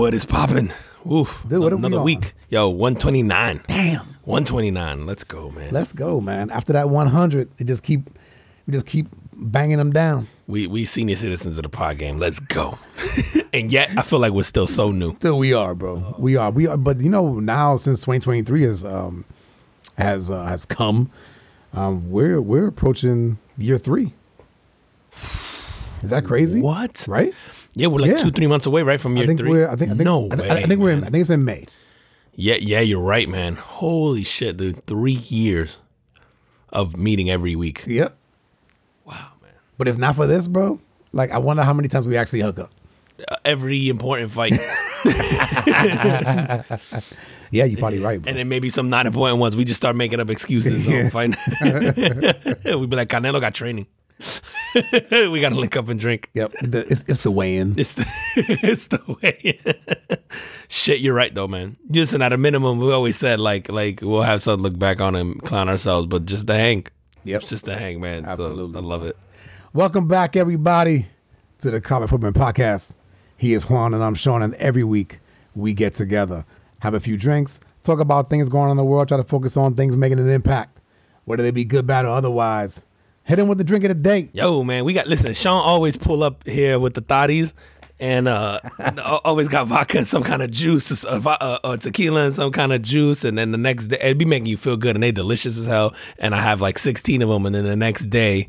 What is popping? Oof. Dude, what are we another on? week. Yo, 129. Damn. 129. Let's go, man. Let's go, man. After that 100, it just keep we just keep banging them down. we we senior citizens of the pod game. Let's go. and yet I feel like we're still so new. Still, we are, bro. We are. We are. But you know, now since 2023 has um has uh, has come, um, we're we're approaching year three. Is that crazy? What? Right? Yeah, we're like Yeah. two, three months away, right? From year I think three. we're. I think. I think no I, way. I, think we're. In. I think it's in May. Yeah, yeah, you're right, man. Holy shit, dude. Three years of meeting every week. Yep. Wow, man. But if not for this, bro, like I wonder how many times we actually hook up. Uh, every important fight. Yeah, you're probably right, bro. and then maybe some not important ones. We just start making up excuses. Yeah. We'd be like, Canelo got training. we got to link up and drink. yep. The, it's it's the weigh-in. It's the, it's the way. Shit, you're right though, man. Just and at a minimum, we always said like like we'll have something to look back on and clown ourselves, but just the hang. Yep. It's just the hang, man. Absolutely. So I love it. Welcome back, everybody, to the Comic Footman Podcast. He is Juan and I'm Sean, and every week we get together, have a few drinks, talk about things going on in the world, try to focus on things making an impact, whether they be good, bad, or otherwise. Hit him with the drink of the day. Yo, man, we got listen. Sean always pull up here with the thotties, and uh, always got vodka and some kind of juice, uh, vo- uh, uh, tequila and some kind of juice, and then the next day it'd be making you feel good, and they delicious as hell. And I have like sixteen of them, and then the next day.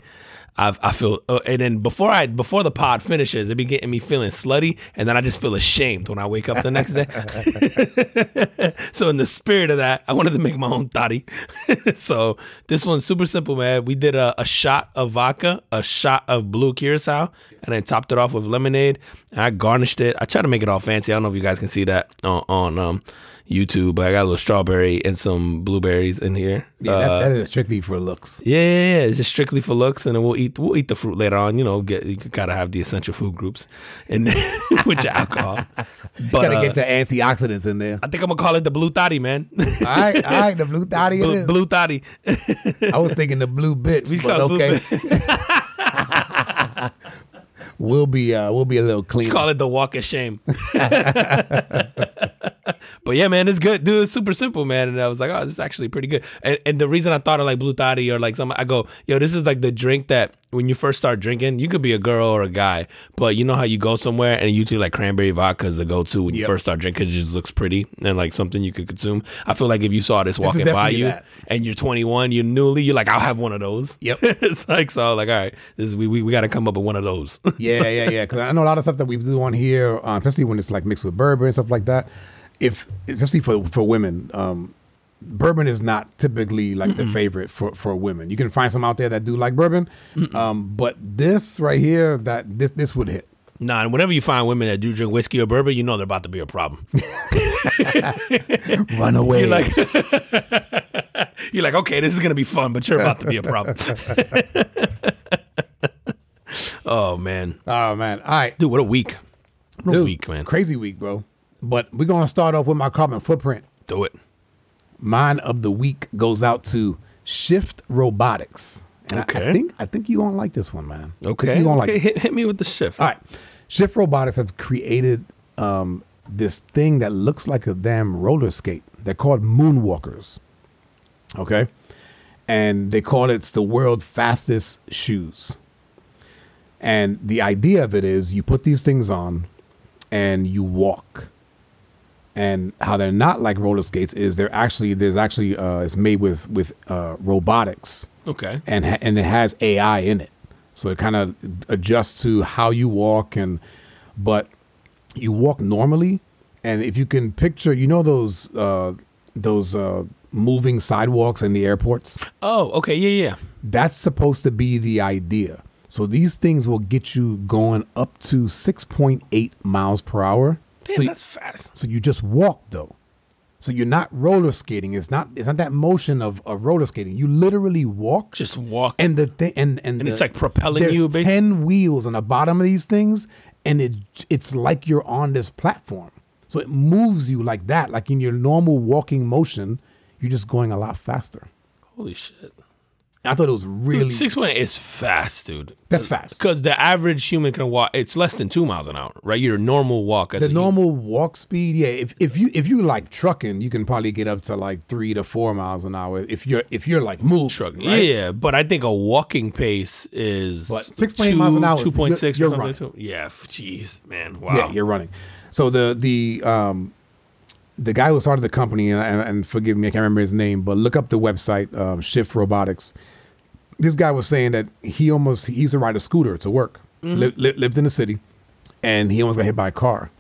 I've, I feel, uh, and then before I before the pod finishes, it be getting me feeling slutty, and then I just feel ashamed when I wake up the next day. so in the spirit of that, I wanted to make my own toddy. so this one's super simple, man. We did a, a shot of vodka, a shot of blue curacao, and then topped it off with lemonade. And I garnished it. I try to make it all fancy. I don't know if you guys can see that on, on um, YouTube, but I got a little strawberry and some blueberries in here. Yeah, Uh, that, that is strictly for looks. yeah, yeah, yeah. It's just strictly for looks, and then we'll eat we'll eat the fruit later on. You know, get you gotta have the essential food groups, and with your alcohol. But Gotta uh, get your antioxidants in there. I think I'm gonna call it the blue toddy, man. all right, all right, the blue thotty blue, is. blue toddy. I was thinking the blue bitch, We but okay. We'll be uh, we'll be a little clean. call it the walk of shame. but yeah, man, it's good, dude. It's super simple, man. And I was like, oh, this is actually pretty good. And, and the reason I thought of like blue toddy or like some, I go, yo, this is like the drink that when you first start drinking, you could be a girl or a guy, but you know how you go somewhere and usually like cranberry vodka is the go-to when you first start drinking because it just looks pretty and like something you could consume. I feel like if you saw this walking by you that. and you're 21, you're newly, you're like, I'll have one of those. Yep. it's like so, like, all right, this is, we we, we got to come up with one of those. Yeah, yeah, yeah. Because I know a lot of stuff that we do on here, uh, especially when it's like mixed with bourbon and stuff like that. If especially for for women, um, bourbon is not typically like the favorite for for women. You can find some out there that do like bourbon, um, but this right here, that this this would hit. Nah, and whenever you find women that do drink whiskey or bourbon, you know they're about to be a problem. Run away. You're like, you're like, okay, this is gonna be fun, but you're about to be a problem. oh man, oh man, all right, dude, what a week! What a week, man. Crazy week, bro. But we're gonna start off with my carbon footprint. Do it. Mine of the week goes out to Shift Robotics. And I- I, think I think you gonna like this one, man. Okay, you gonna okay. like. hit, hit me with the shift. All right, Shift Robotics have created um, this thing that looks like a damn roller skate. They're called moonwalkers. Okay, and they call it the world's fastest shoes. And the idea of it is you put these things on and you walk. And how they're not like roller skates is they're actually there's actually uh, it's made with with uh, robotics Okay. and ha- and it has AI in it, so it kind of adjusts to how you walk and but you walk normally, and if you can picture, you know those uh, those uh, moving sidewalks in the airports. Oh, okay. Yeah, yeah. That's supposed to be the idea. So these things will get you going up to six point eight miles per hour. Damn, so, you- that's fast. so you just walk though. So you're not roller skating. It's not. It's not that motion of, of roller skating. You literally walk. Just walk. And the thing, and and, And the- it's like propelling there's you, basically? ten wheels on the bottom of these things, and it it's like you're on this platform. So it moves you like that, like in your normal walking motion. You're just going a lot faster. Holy shit. I thought it was really Six point eight is fast, dude. that's fast. Because the average human can walk. It's less than two miles an hour, right? Your normal walk. The normal walk speed, yeah. If if you if you like trucking, you can probably get up to like three to four miles an hour. If you're if you're like move truck. right? Yeah, but I think a walking pace is But 6.8 miles an hour, two point six. you're- something. Yeah, jeez, man. Wow. Yeah, you're running. So the the um the guy who started the company and, and, and forgive me, I can't remember his name, but look up the website um, Shift Robotics. This guy was saying that he almost he used to ride a scooter to work. Li- li- lived in the city, and he almost got hit by a car.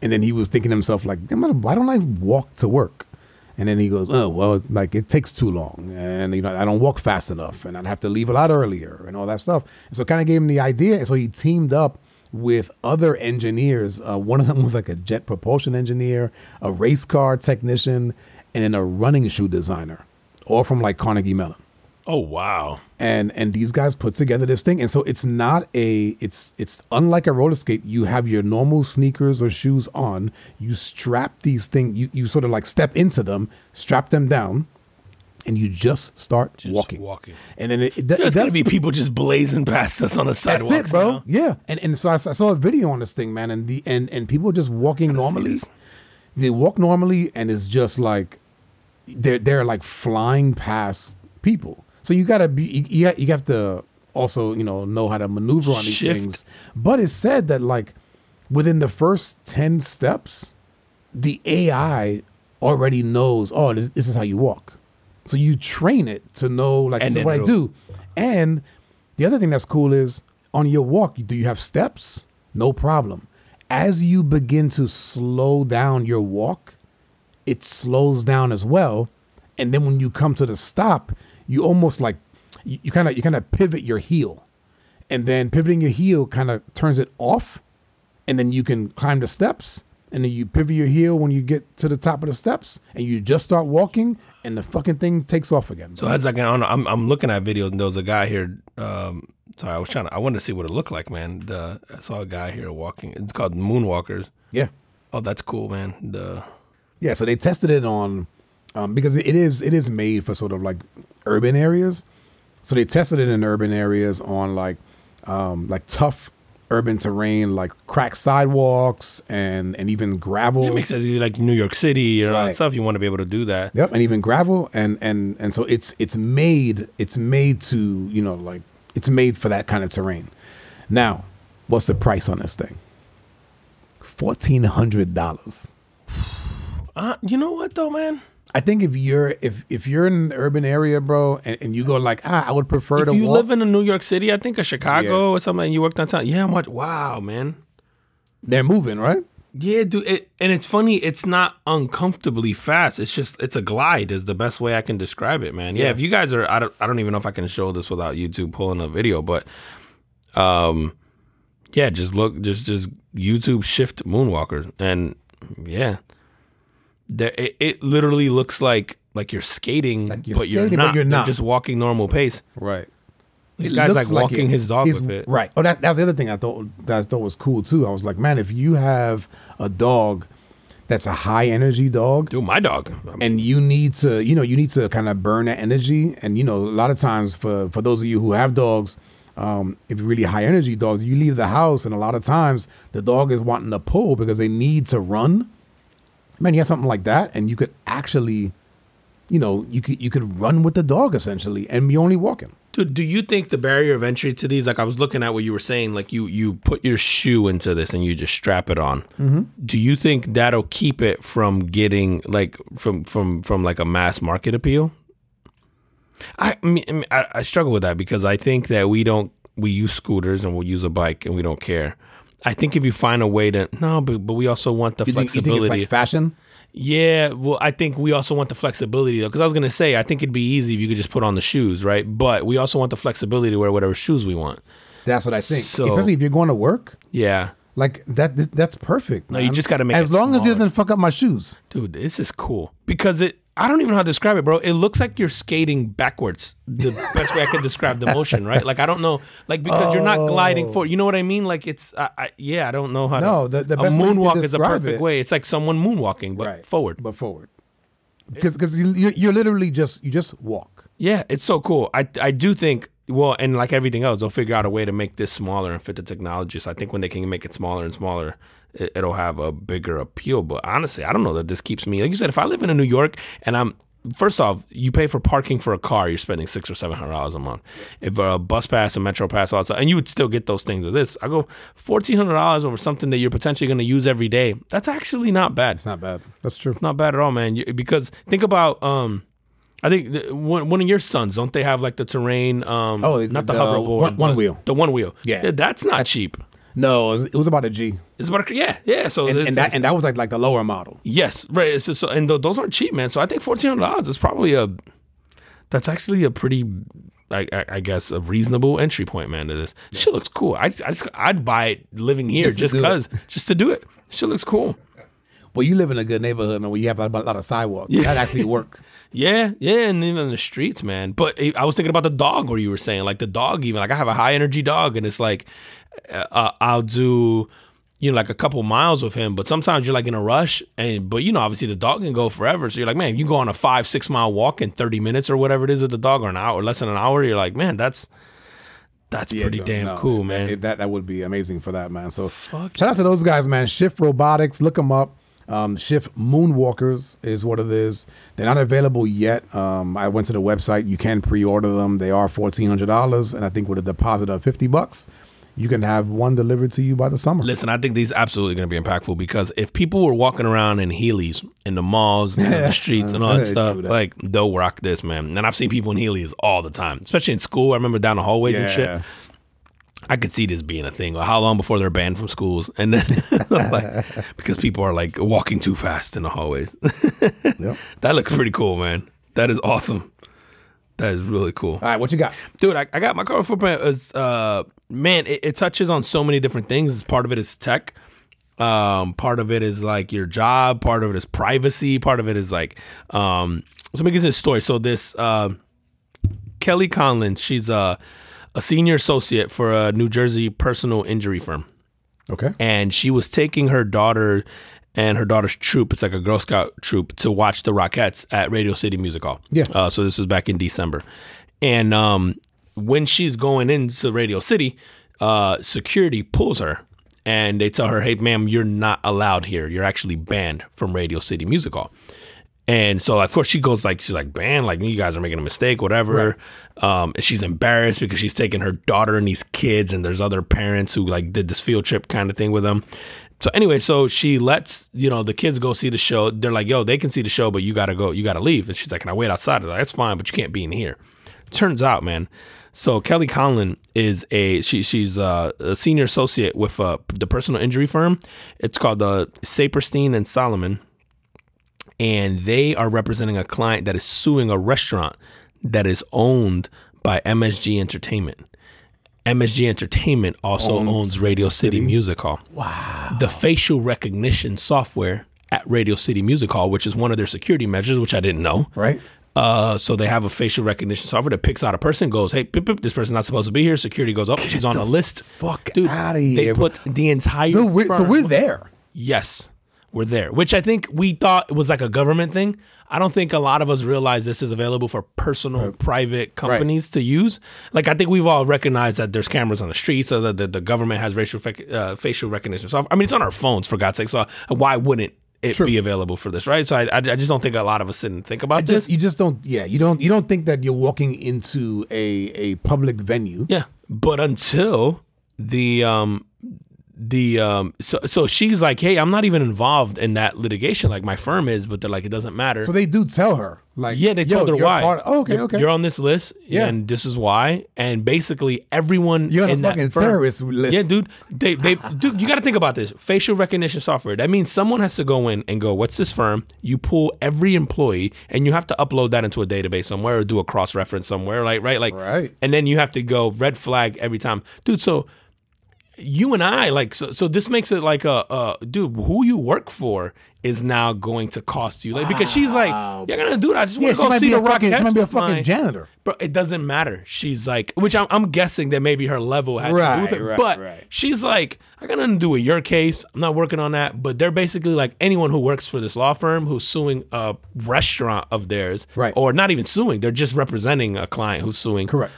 And then he was thinking to himself like, why don't I walk to work? And then he goes, oh well, like it takes too long, and you know I don't walk fast enough, and I'd have to leave a lot earlier, and all that stuff. And so kind of gave him the idea, and so he teamed up with other engineers. Uh, one of them was like a jet propulsion engineer, a race car technician, and then a running shoe designer, all from like Carnegie Mellon Oh wow. and and these guys put together this thing and so it's not a it's it's unlike a roller skate you have your normal sneakers or shoes on you strap these things you, you sort of like step into them strap them down and you just start Just walking walking. and then it, it, There's it gonna be people just blazing past us on the sidewalk, that's it, bro. now. Yeah, and and so I saw a video on this thing, man, and the and and people just walking normally. They walk normally, and it's just like they're they're like flying past people. So you gotta be you, you have to also you know know how to maneuver on these Shift. things. But it's said that like within the first ten steps, the AI already knows. Oh, this, this is how you walk. So you train it to know like And this is what I do. And the other thing that's cool is on your walk, do you have steps? No problem. As you begin to slow down your walk, it slows down as well. And then when you come to the stop, you almost like you kind of you kind of pivot your heel. And then pivoting your heel kind of turns it off. And then you can climb the steps. And then you pivot your heel when you get to the top of the steps and you just start walking and the fucking thing takes off again. So as I can, I don't know, I'm I'm looking at videos and there was a guy here. Um, sorry, I was trying to. I wanted to see what it looked like, man. The I saw a guy here walking. It's called Moonwalkers. yeah. Oh, that's cool, man. The Yeah, so they tested it on um, because it is it is made for sort of like urban areas. So they tested it in urban areas on like um, like tough urban terrain, like cracked sidewalks and and even gravel. it makes sense. Like New York City or all that stuff. You want to be able to do that. Yep, and even gravel and and and so it's it's made it's made to you know like it's made for that kind of terrain. Now, what's the price on this thing? Fourteen hundred dollars. Uh, you know what though, man? I think if you're if if you're in an urban area, bro, and, and you go like, ah, I would prefer If to you walk. live in a New York City, I think or Chicago Yeah. or something, and you work downtown. Yeah, I'm like, wow, man. they're moving, right? Yeah, dude. It, and it's funny. It's not uncomfortably fast. It's just it's a glide. Is the best way I can describe it, man. Yeah. Yeah. If you guys are, I don't, I don't even know if I can show this without YouTube pulling a video, but, um, yeah, just look, just just YouTube shift moonwalkers, and yeah, there it, it literally looks like like you're skating, Like you're but, you're skating, but not. you're They're not. just walking normal pace. Right. This guy's like walking his dog with it. Right. Oh, that, that was the other thing I thought that I thought was cool too. I was like, man, if you have a dog that's a high energy dog, Dude, my dog. I mean, and you need to, you know, you need to kind of burn that energy. And you know, a lot of times for for those of you who have dogs, um, if you're really high energy dogs, you leave the house, and a lot of times the dog is wanting to pull because they need to run. Man, you have something like that, and you could actually, you know, you could you could run with the dog essentially, and be only walking. Dude, do you think the barrier of entry to these, like I was looking at what you were saying, like you you put your shoe into this and you just strap it on. Mm-hmm. Do you think that'll keep it from getting like from from from like a mass market appeal? I I mean, I, mean, I, I struggle with that because I think that we don't we use scooters and we'll use a bike and we don't care. I think if you find a way to no, but but we also want the You think, you think flexibility. it's like fashion? Yeah, well, I think we also want the flexibility though, because I was gonna say I think it'd be easy if you could just put on the shoes, right? But we also want the flexibility to wear whatever shoes we want. That's what I think. So- Especially if you're going to work, Yeah, like that. That's perfect. No, you just gotta make as long as it doesn't fuck up my shoes. dude, this is cool because it. I don't even know how to describe it, bro. It looks like you're skating backwards. The best way I can describe the motion, right? Like I don't know, like because you're not gliding oh. forward. You know what I mean? Like it's, I, I, yeah, I don't know how. No, to, the- the a best way you can moonwalk is a perfect it- way. It's like someone moonwalking, but forward. but forward. Because because you you're, literally just you just walk. Yeah, it's so cool. I I do think well, and like everything else, they'll figure out a way to make this smaller and fit the technology. So I think when they can make it smaller and smaller, it'll have a bigger appeal. But honestly, I don't know that this keeps me. Like you said, if I live in New York and I'm first off, you pay for parking for a car, you're spending six or seven hundred dollars a month. If a bus pass, a metro pass, all also, and you would still get those things with this. I go fourteen hundred dollars over something that you're potentially going to use every day. That's actually not bad. It's not bad. That's true. It's not bad at all, man. You, because think about um. I think one, one of your sons don't they have like the terrain? Um, Oh, not the, the hoverboard, one- Onewheel. The Onewheel. Yeah. that's not cheap. No, it was, it was about a G, It's about a, yeah, yeah. So and, and that and that was like like the lower model. Yes, right. Just, so, and th- those aren't cheap, man. So I think fourteen hundred dollars is probably a. That's actually a pretty, I, I, I guess, a reasonable entry point, man. To this shit looks cool. I, just- I just, I'd buy it living here Just to just just to do it. Shit looks cool. Well, you live in a good neighborhood, man, where you have a, lot of sidewalks. That actually work. Yeah, yeah, and even the streets, man. But eh, I was thinking about the dog, where you were saying, like the dog, even like I have a high energy dog, and it's like, uh, I'll do. You know, like a couple miles with him, but sometimes you're like in a rush, and but you know, obviously the dog can go forever. So you're like, man, you go on a five, six mile walk in 30 minutes or whatever it is with the dog, or an hour, less than an hour. You're like, man, that's that's pretty no, damn no, cool, man. That, that would be amazing for that, man. So Fuck shout out to those guys, man. Shift Robotics, look them up. Um, Shift Moonwalkers is what it is. They're not available yet. Um, I went to the website. You can pre-order them. They are fourteen hundred dollars, and I think with a deposit of fifty bucks, you can have one delivered to you by the summer. Listen, I think these absolutely going to be impactful because if people were walking around in Heelys in the malls and the streets and all that stuff, that. like they'll rock this, man. And I've seen people in Heelys all the time, especially in school. I remember down the hallways and shit. I could see this being a thing. How long before they're banned from schools? And then like, because people are like walking too fast in the hallways. Yep. that looks pretty cool, man. That is awesome. That is really cool. All right, what you got? dude I, I got my carbon footprint is uh man it, it touches on so many different things. Part of it is tech. Um part of it is like your job. Part of it is privacy. Part of it is like um so let me get this story. So this uh kelly Conlon, she's a a senior associate for a new jersey personal injury firm. Okay. and she was taking her daughter and her daughter's troop. It's like a Girl Scout troop to watch the Rockettes at Radio City Music Hall. Yeah. Uh, so this was back in December, and um, when she's going into Radio City, uh, security pulls her. And they tell her, "Hey, ma'am, you're not allowed here. You're actually banned from Radio City Music Hall." And so, of course, she goes like, she's like, "Man, like you guys are making a mistake, whatever." Um, and she's embarrassed because she's taking her daughter and these kids, and there's other parents who like did this field trip kind of thing with them. So anyway, so she lets you know the kids go see the show. They're like, "Yo, they can see the show, but you gotta go, you gotta leave." And she's like, "Can I wait outside?" Like, "That's fine, but you can't be in here." Turns out, man. So Kelly Conlon is a she she's uh, a senior associate with uh, the personal injury firm. It's called uh, Saperstein and Solomon and they are representing a client that is suing a restaurant that is owned by MSG Entertainment. MSG Entertainment also owns, Radio City, Music Hall. Wow. The facial recognition software at Radio City Music Hall, which is one of their security measures, which I didn't know. Right. Uh, so they have a facial recognition software that picks out a person, goes, "Hey, pip, pip, this person's not supposed to be here." Security goes, "Oh, she's on a list." fuck dude. outta They here. put the entire. Dude, we're, so we're there. Yes, we're there. Which I think we thought was like a government thing. I don't think a lot of us realize this is available for personal, private companies to use. Like I think we've all recognized that there's cameras on the streets, so that the, the government has racial fac- uh, facial recognition software. I mean, it's on our phones for God's sake. So why wouldn't it be available for this, right? So I, I, I just don't think a lot of us sit and think about this. Just you just don't. Yeah, you don't. You don't think that you're walking into a a public venue. Yeah, but until the um the um so so she's like, hey, I'm not even involved in that litigation like my firm is, but they're like, it doesn't matter. So they do tell her, like, yeah, they told her why. part- oh, okay, you're, okay. You're on this list, Yeah. and this is why. And basically, everyone You're on a fucking firm- terrorist list. Yeah, dude. They they dude, you got to think about this. Facial recognition software. That means someone has to go in and go, "What's this firm?" You pull every employee, and you have to upload that into a database somewhere or do a cross reference somewhere, like right, like Right. And then you have to go red flag every time, dude. So you and I like so so this makes it like a uh dude who you work for is now going to cost you. Like because she's like, you're gonna do that. I just want to go see the fucking, she might be a fucking janitor. But it doesn't matter. She's like, which I'm, I'm guessing that maybe her level had to do with Right, it. right, but right. she's like, I got nothing to do with your case. I'm not working on that. But they're basically like anyone who works for this law firm who's suing a restaurant of theirs, Right. Or not even suing. They're just representing a client who's suing. Correct.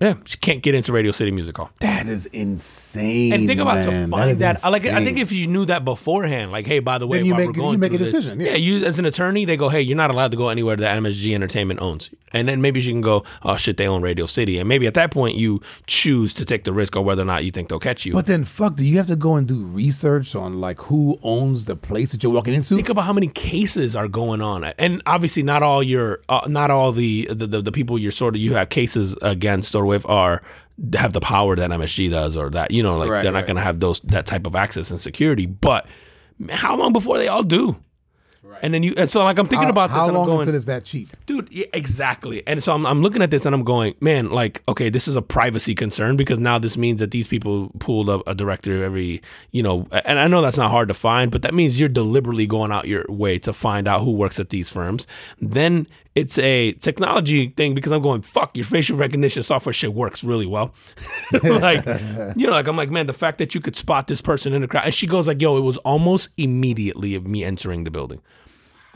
Yeah, she can't get into Radio City Music Hall. That is insane. And think about man. to find is that. I like. I think if you knew that beforehand, like, hey, by the way, Then you while make- we're going you make a this- decision, yeah. you as an attorney, they go, hey, you're not allowed to go anywhere that MSG Entertainment owns, and then maybe you can go, oh shit, they own Radio City, and maybe at that point you choose to take the risk or whether or not you think they'll catch you. But then, fuck, do you have to go and do research on like who owns the place that you're walking into? think about how many cases are going on, and obviously not all your, uh, not all the, the the the people you're sort of you have cases against or with are have the power that MSG does or that you know like Right, they're not right. going to have those that type of access and security. But man, how long before they all do? Right. And then you, and so like I'm thinking how, about this, how and long I'm going, until it's that cheap? dude, yeah, exactly. And so I'm, I'm looking at this and I'm going, man, like, okay, this is a privacy concern because now this means that these people pulled up a director every, you know, and I know that's not hard to find, but that means you're deliberately going out your way to find out who works at these firms. Then it's a technology thing because I'm going, fuck, your facial recognition software shit works really well. like, you know, like I'm like, man, the fact that you could spot this person in the crowd, and she goes like, yo, it was almost immediately of me entering the building.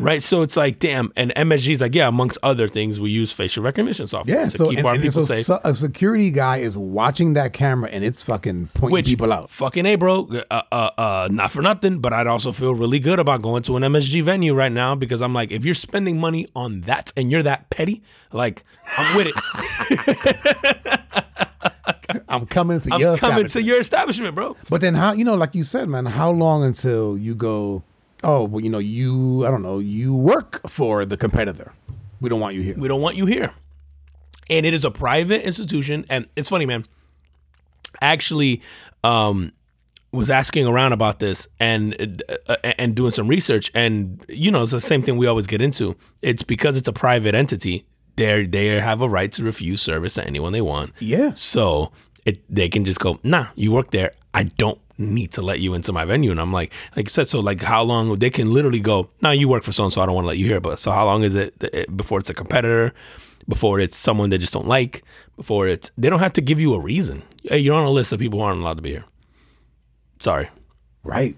Right, so it's like, damn, and MSG's like, yeah, amongst other things, we use facial recognition software Yeah, to so keep and, our and people so safe. so- a security guy is watching that camera and it's fucking pointing Which people out. fucking a bro, uh, uh, uh, not for nothing, but I'd also feel really good about going to an MSG venue right now because I'm like, if you're spending money on that and you're that petty, like I'm with it. I'm coming to I'm your coming to your establishment, bro. But then how you know, like you said, man, how long until you go? Oh, well, you know, you I don't know, you work for the competitor. We don't want you here. We don't want you here. And it is a private institution. And it's funny, man. I actually um, was asking around about this and uh, and doing some research. And you know, it's the same thing we always get into. It's because it's a private entity. They they have a right to refuse service to anyone they want. Yeah. So it they can just go, nah, you work there. I don't need to let you into my venue. And I'm like, like I said, so like how long they can literally go, now you work for so and so, I don't want to let you here. But so how long is it, it eh, before it's a competitor, before it's someone they just don't like, before it's they don't have to give you a reason. Hey, you're on a list of people who aren't allowed to be here. Sorry. Right.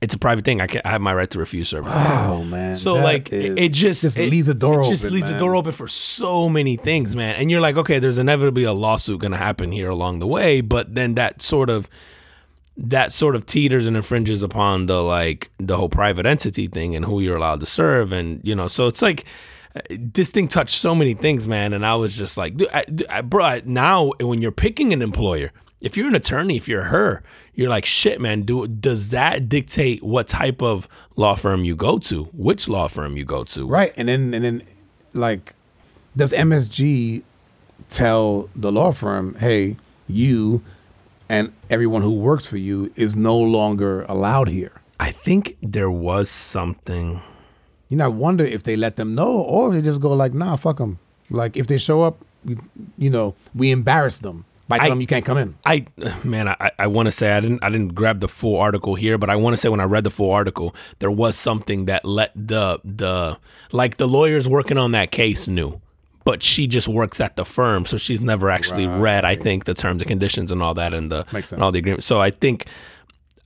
It's a private thing. I can I have my right to refuse service. Oh man. So that like is- it, just just it- leaves the door it open. just leaves the man. door open for so many things, man. And you're like, okay, there's inevitably a lawsuit going to happen here along the way, but then that sort of that sort of teeters and infringes upon the like the whole private entity thing and who you're allowed to serve, and you know, so it's like uh, this thing touched so many things, man. And I was just like, dude, I, I, bro, I- now when you're picking an employer, if you're an attorney, if you're her, you're like, shit, man. Do does that dictate what type of law firm you go to, which law firm you go to? Right. And then and then like does MSG tell the law firm, hey, you and everyone who works for you is no longer allowed here? I think there was something. You know, I wonder if they let them know or if they just go like, nah, fuck them. Like if they show up, you know, we embarrass them by telling I- them you can't come in. I man, I, I want to say I didn't I didn't grab the full article here, but I want to say when I read the full article, there was something that let the the like the lawyers working on that case knew, but she just works at the firm, so she's never actually read. I think the terms and conditions and all that and the and all the agreements. So I think.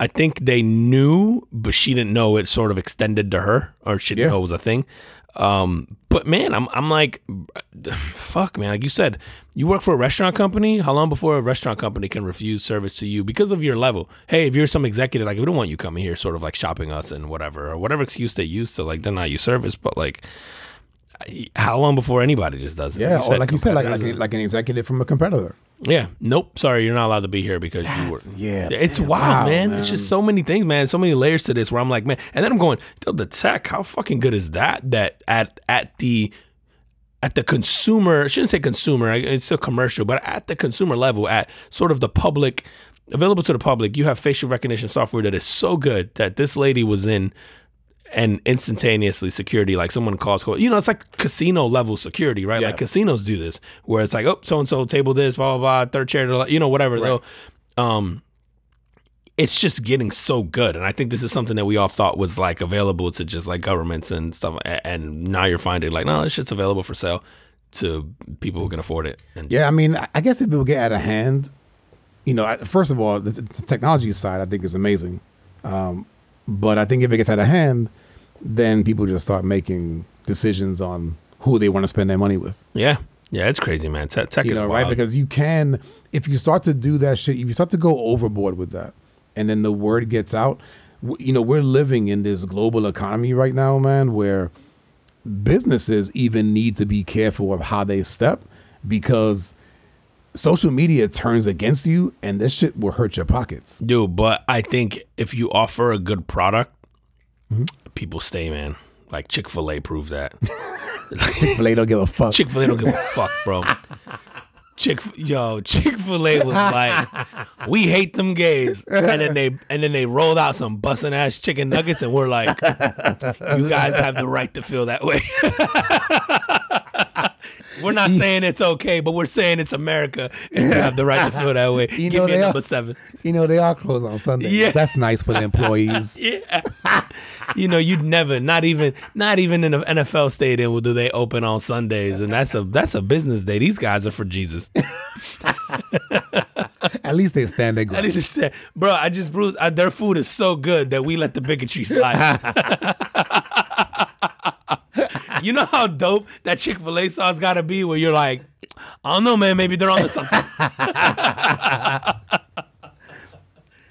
I think they knew, but she didn't know it sort of extended to her, or she didn't Yeah. know it was a thing. Um, but man, I'm I'm like, fuck, man. Like you said, you work for a restaurant company. How long before a restaurant company can refuse service to you because of your level? Hey, if you're some executive, like we don't want you coming here, sort of like shopping us and whatever, or whatever excuse they use to like deny you service. But like, how long before anybody just does it? Yeah, like you said, like like, competitors like an executive from a competitor. yeah. Nope. Sorry, you're not allowed to be here because you were. yeah, It's man, wild, wow, man. It's just so many things, man. So many layers to this where I'm like, man. And then I'm going, the tech, how fucking good is that? That at at the at the consumer, I shouldn't say consumer, it's still commercial, but at the consumer level, at sort of the public, available to the public, you have facial recognition software that is so good that this lady was in and instantaneously security, like someone calls, you know, it's like casino level security, right? Like casinos do this, where it's like, oh, so and so table this, blah blah blah, third chair, to you know, whatever. They'll, um, it's just getting so good. And I think this is something that we all thought was like available to just like governments and stuff. And now you're finding like, no, this shit's available for sale to people who can afford it. And Yeah, I mean, I- guess if it would get out of hand, you know, first of all, the, the technology side I think is amazing, um, but I think if it gets out of hand, then people just start making decisions on who they want to spend their money with. yeah, yeah, it's crazy, man. Tech, tech You know, right? Because you can, if you start to do that shit, if you start to go overboard with that, and then the word gets out, you know, we're living in this global economy right now, man, where businesses even need to be careful of how they step because social media turns against you and this shit will hurt your pockets. Dude, but I think if you offer a good product, Mm-hmm. people stay, man. Like Chick fil A proved that. Chick-fil-A don't give a fuck. Chick fil A don't give a fuck, bro. Chick yo, Chick fil A was like, we hate them gays. And then they and then they rolled out some busting ass chicken nuggets and we're like, you guys have the right to feel that way. we're not saying it's okay, but we're saying it's America. and You have the right to feel that way. You Give know me a they are- number seven. You know, they are closed on Sundays. Yeah. That's nice for the employees. Yeah. you know, you'd never, not even, not even in an NFL stadium will do they open on Sundays, and that's a that's a business day. These guys are for Jesus. At least they stand their I ground. need to say, bro, I just proved uh, their food is so good that we let the bigotry slide. You know how dope that Chick Fil A sauce got to be, where you're like, I don't know, man, maybe they're on to something.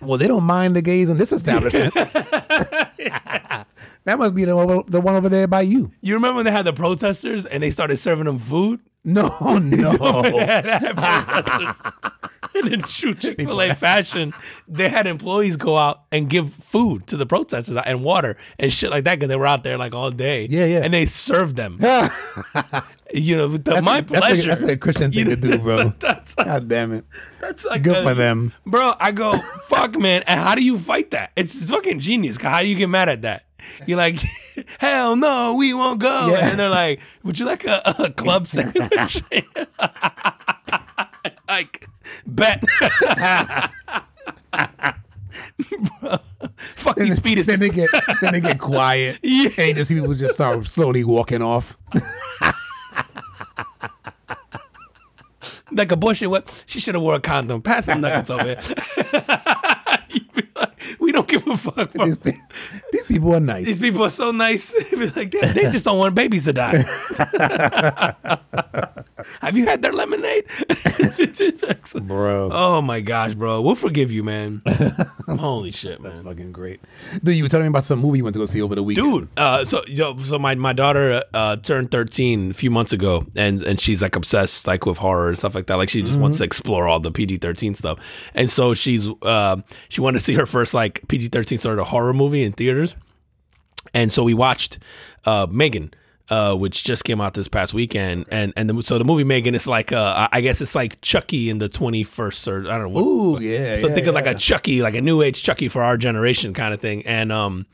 Well, they don't mind the gays in this establishment. that must be the one, the one over there by you. You remember when they had the protesters and they started serving them food? No, no. And in true Chick Fil A fashion, they had employees go out and give food to the protesters and water and shit like that because they were out there like all day. Yeah, yeah. And they served them. you know, the, my a, that's a- pleasure. That's a, Christian thing You to do, bro. That's like, God damn it. that's like Good a- for them. bro. I go, fuck, man. And how do you fight that? It's fucking genius. How do you get mad at that? You're like, hell no, we won't go. Yeah. And they're like, would you like a, a club sandwich? Like, bet. Bro, fucking speed is then they get then they get quiet. Yeah. And just people just start slowly walking off. like a bullshit. What? She should have wore a condom. Pass some nuggets over here. Like, we don't give a fuck. Bro. These, these people are nice. These people are so nice. Like, they, they just don't want babies to die. Have you had their lemonade? Bro. oh my gosh, bro. We'll forgive you, man. Holy shit, man. That's fucking great. Dude, you were telling me about some movie you went to go see over the weekend. Dude, uh, so yo, so my my daughter uh, turned thirteen a few months ago, and and she's like obsessed like with horror and stuff like that. Like she just wants to explore all the PG thirteen stuff, and so she's uh, she wanted to see her first like PG thirteen sort of horror movie in theaters, and so we watched uh, Megan. Uh, which just came out this past weekend, and and the, so the movie Megan is like uh, I guess it's like Chucky in the twenty first or I don't know. What, Ooh, yeah. so yeah, think of like a Chucky, like a new age Chucky for our generation kind of thing. And um,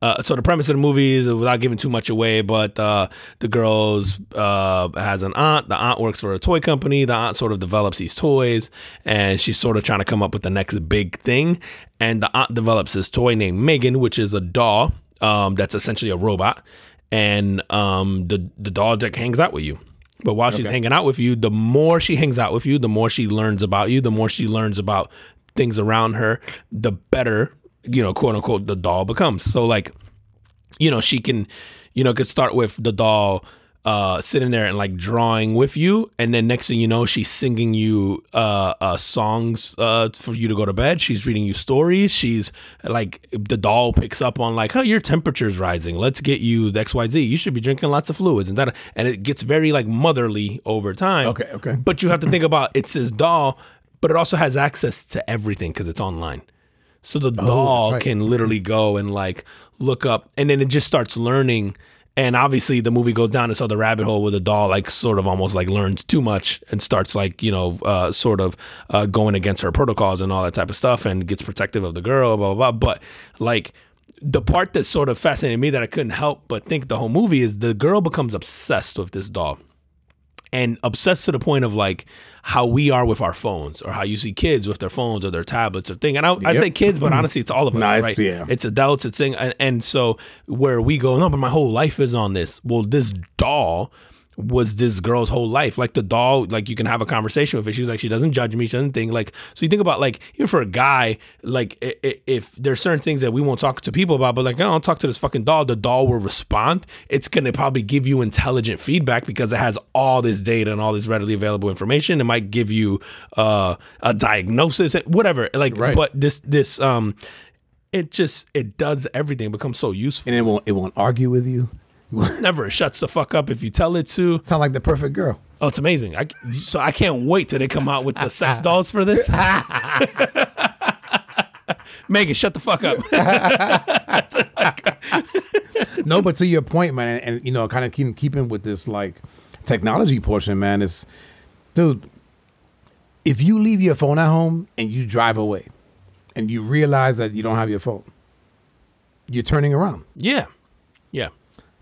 uh, so the premise of the movie is without giving too much away, but uh, the girl's uh, has an aunt. The aunt works for a toy company. The aunt sort of develops these toys, and she's sort of trying to come up with the next big thing. And the aunt develops this toy named Megan, which is a doll um, that's essentially a robot. And um, the the doll that hangs out with you. But while she's hanging out with you, the more she hangs out with you, the more she learns about you, the more she learns about things around her, the better, you know, quote unquote, the doll becomes. So, like, you know, she can, you know, could start with the doll uh sitting there and like drawing with you and then next thing you know she's singing you uh uh songs uh for you to go to bed she's reading you stories she's like the doll picks up on like oh your temperature's rising let's get you the xyz you should be drinking lots of fluids and that and it gets very like motherly over time Okay, okay. but you have to think about it's his doll but it also has access to everything because it's online so the doll right. can literally go and like look up, and then it just starts learning. And obviously, the movie goes down this other rabbit hole where the doll, like, sort of almost like learns too much and starts, like, you know, uh, sort of uh, going against her protocols and all that type of stuff and gets protective of the girl, blah, blah, blah. But, like, the part that sort of fascinated me that I couldn't help but think the whole movie is the girl becomes obsessed with this doll and obsessed to the point of like how we are with our phones or how you see kids with their phones or their tablets or thing. And I, I say kids, but mm-hmm. honestly, it's all of us, it's- right? yeah. It's adults, it's thing, and, and so where we go, no, but my whole life is on this. Well, this doll was this girl's whole life. Like the doll, like you can have a conversation with it. She's like, she doesn't judge me. She doesn't think like. So you think about like even for a guy, like i- i- if there's certain things that we won't talk to people about, but like, oh, I'll talk to this fucking doll. The doll will respond. It's gonna probably give you intelligent feedback because it has all this data and all this readily available information. It might give you uh, a diagnosis, whatever. Like, Right. but this this um, it just it does everything. It becomes so useful. and it won't it won't argue with you. Never shuts the fuck up if you tell it to. Sound like the perfect girl. Oh, it's amazing. I, so I can't wait till they come out with the sex dolls for this. Megan, shut the fuck up. no, but to your point, man, and, and, you know, kind of keep, keeping with this like technology portion, man, is, dude, if you leave your phone at home and you drive away, and you realize that you don't have your phone, you're turning around. yeah. Yeah.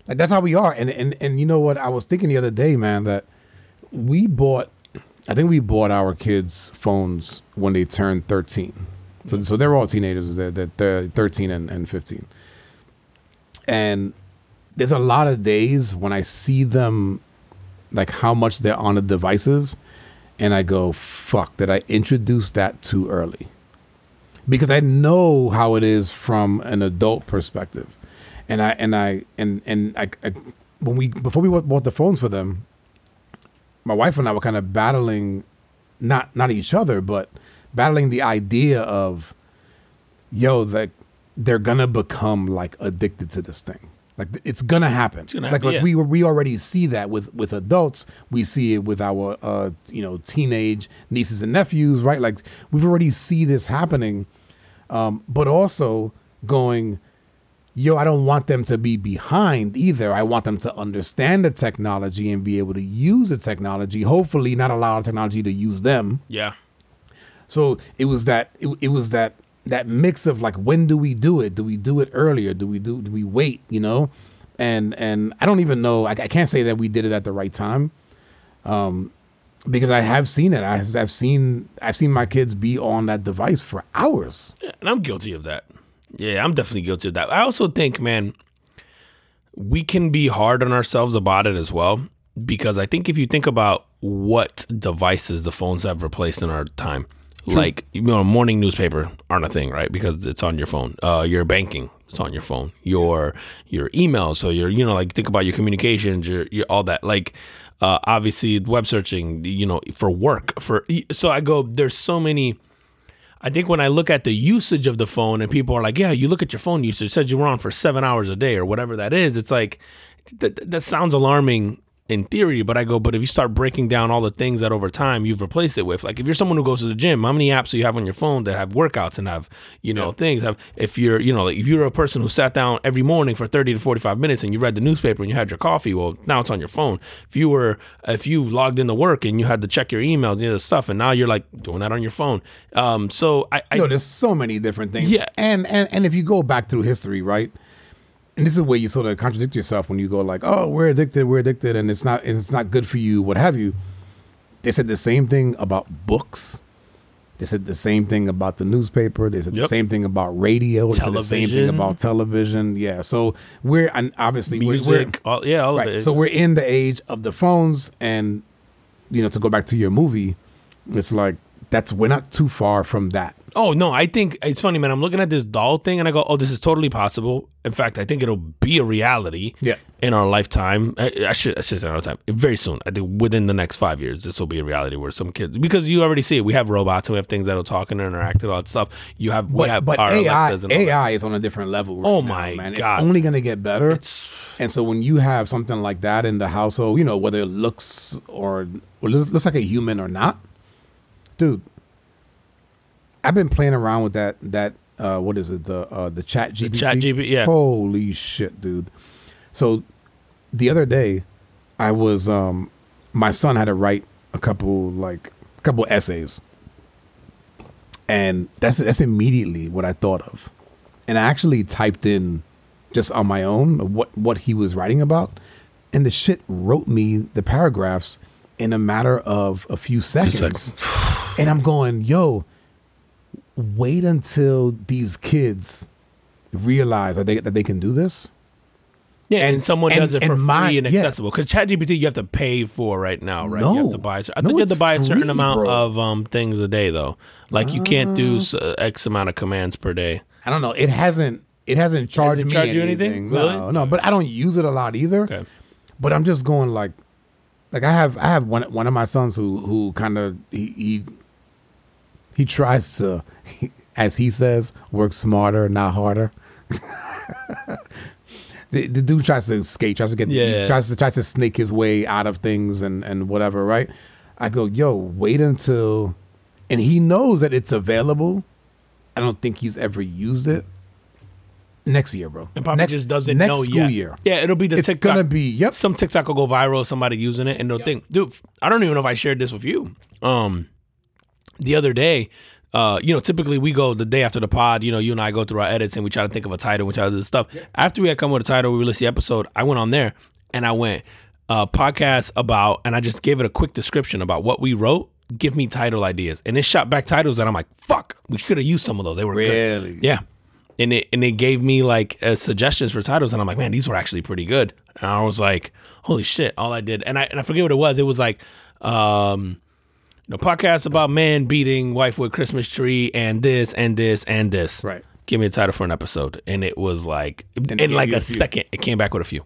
Like that's how we are. And and and you know what? I was thinking the other day, man, that we bought. I think we bought our kids phones when they turned thirteen. So mm-hmm. so they're all teenagers. They're, they're, they're thirteen and, and fifteen. And there's a lot of days when I see them, like how much they're on the devices, and I go, "Fuck! Did I introduce that too early?" Because I know how it is from an adult perspective and I and I and and I, I when we before we bought the phones for them, my wife and I were kind of battling, not not each other, but battling the idea of, yo, that they're gonna become like addicted to this thing. Like it's gonna happen. gonna like happen, like yeah. we we already see that with with adults. We see it with our uh you know teenage nieces and nephews, right? Like we've already see this happening, um, but also going yo, I don't want them to be behind either. I want them to understand the technology and be able to use the technology. Hopefully, not allow the technology to use them. Yeah. So it was that it, it was that that mix of like when do we do it? Do we do it earlier? Do we do do we wait? You know, and and I don't even know. I, I can't say that we did it at the right time, um, because I have seen it. I, I've seen I've seen my kids be on that device for hours. Yeah, and I'm guilty of that. Yeah, I'm definitely guilty of that. I also think, man, we can be hard on ourselves about it as well. Because I think if you think about what devices the phones have replaced in our time, like you know, morning newspaper aren't a thing, right? Because it's on your phone. Uh, your banking, it's on your phone. Your your email, so your you know, like think about your communications, your, your all that. Like uh, obviously web searching, you know, for work. For so I go, there's so many. I think when I look at the usage of the phone and people are like, yeah, you look at your phone usage, said you were on for seven hours a day or whatever that is. It's like, that, that sounds alarming in theory, but I go, but if you start breaking down all the things that over time you've replaced it with, like if you're someone who goes to the gym, how many apps do you have on your phone that have workouts and have, you know, things? Have, if you're, you know, like if you're a person who sat down every morning for 30 to 45 minutes and you read the newspaper and you had your coffee, well, now it's on your phone. If you were, if you logged into work and you had to check your emails and the other stuff, and now you're like doing that on your phone. Um, so I, I Yo, there's so many different things. Yeah. And and and if you go back through history, right? And this is where you sort of contradict yourself when you go like, "Oh, we're addicted, we're addicted, and it's not and it's not good for you, what have you." They said the same thing about books. They said the same thing about the newspaper. They said the same thing about radio. They said the same thing Television. about television. Yeah. So we're and obviously we're- we're, music, all, yeah, all right. of it. So we're in the age of the phones, and you know, to go back to your movie, it's like that's we're not too far from that. Oh no, I think it's funny, man. I'm looking at this doll thing and I go, "Oh, this is totally possible." In fact, I think it'll be a reality. Yeah. In our lifetime, I, I should I should say in our time. Very soon, I think within the next five years, this will be a reality where some kids because you already see it. We have robots and we have things that'll talk and interact and all that stuff. You have we But, have but our AI. AI is on a different level. Right Oh now, my man! God. It's only going to get better. It's and so when you have something like that in the household, you know whether it looks or, or looks like a human or not, dude. I've been playing around with that. That uh, what is it? The uh, the Chat GPT. Chat GP, yeah. Holy shit, dude! So the other day, I was um, my son had to write a couple like a couple essays, and that's that's immediately what I thought of, and I actually typed in just on my own what what he was writing about, and the shit wrote me the paragraphs in a matter of a few seconds. seconds. and I'm going, yo, wait until these kids realize that they that they can do this. Yeah, and, And- someone and- does it for and my- free and accessible. Because ChatGPT, you have to pay for right now, right? you have to buy. I No, think you have to buy a certain free, amount bro. of um things a day, though. Like you can't do uh, X amount of commands per day. I don't know. It hasn't it hasn't charged it me charged you anything? No, Really? no, but I don't use it a lot either. Okay. But I'm just going like, like I have I have one one of my sons who who kind of he, he he tries to, as he says, work smarter, not harder. the, the dude tries to skate, tries to get, Yeah. tries to tries to snake his way out of things and and whatever, right? I go, yo, wait until, and he knows that it's available. I don't think he's ever used it. Next year, bro. And probably next, just doesn't next know school yet. year. Yeah, it'll be the It's TikTok. gonna be yep. some TikTok will go viral, somebody using it, and they'll think, dude, I don't even know if I shared this with you. Um, the other day, uh, you know, typically we go the day after the pod, you know, you and I go through our edits and we try to think of a title, we try to do this stuff. After we had come with a title, we released the episode, I went on there and I went, uh, podcast about, and I just gave it a quick description about what we wrote. Give me title ideas. And it shot back titles that I'm like, fuck, we could have used some of those. They were good. Really? Yeah. And it and it gave me like uh, suggestions for titles, and I'm like, man, these were actually pretty good. And I was like, holy shit! All I did, and I and I forget what it was. It was like, um, you know, podcast about man beating wife with Christmas tree, and this and this and this. Right. Give me a title for an episode, and it was like it in like a a second, it came back with a few.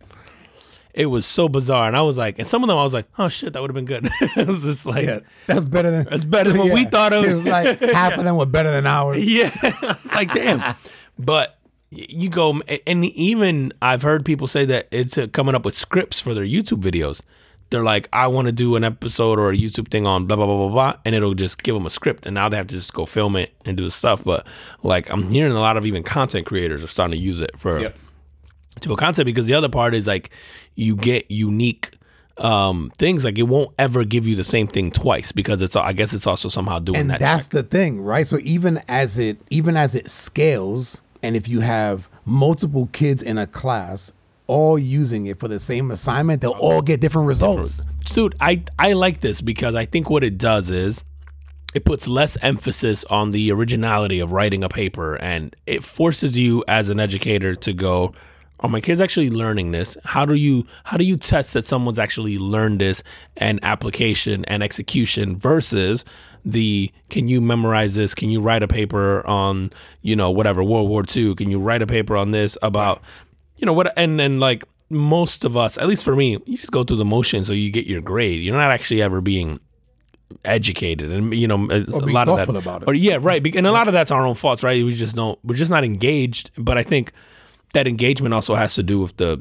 It was so bizarre, and I was like, and some of them I was like, oh shit, that would have been good. it was just like, Yeah, that's better than That's better than what we thought it was. It was like half of them were better than ours. Yeah, it's like damn. But you go, and even I've heard people say that it's coming up with scripts for their YouTube videos. They're like, I want to do an episode or a YouTube thing on blah blah blah blah blah, and it'll just give them a script, and now they have to just go film it and do the stuff. But like, I'm hearing a lot of even content creators are starting to use it for Yep. to a content because the other part is like you get unique um things like it won't ever give you the same thing twice because it's I guess it's also somehow doing and that that's the thing, right? So even as it even as it scales, and if you have multiple kids in a class all using it for the same assignment, they'll all get different results. dude i i like this because i think what it does is it puts less emphasis on the originality of writing a paper and it forces you as an educator to go are my kids actually learning this. How do you how do you test that someone's actually learned this and application and execution versus the can you memorize this? Can you write a paper on you know whatever world war ii can you write a paper on this about you know what and then like most of us at least for me you just go through the motions so you get your grade you're not actually ever being educated and you know a lot of that thoughtful about it. or yeah right and a lot of that's our own faults right we just don't we're just not engaged but i think that engagement also has to do with the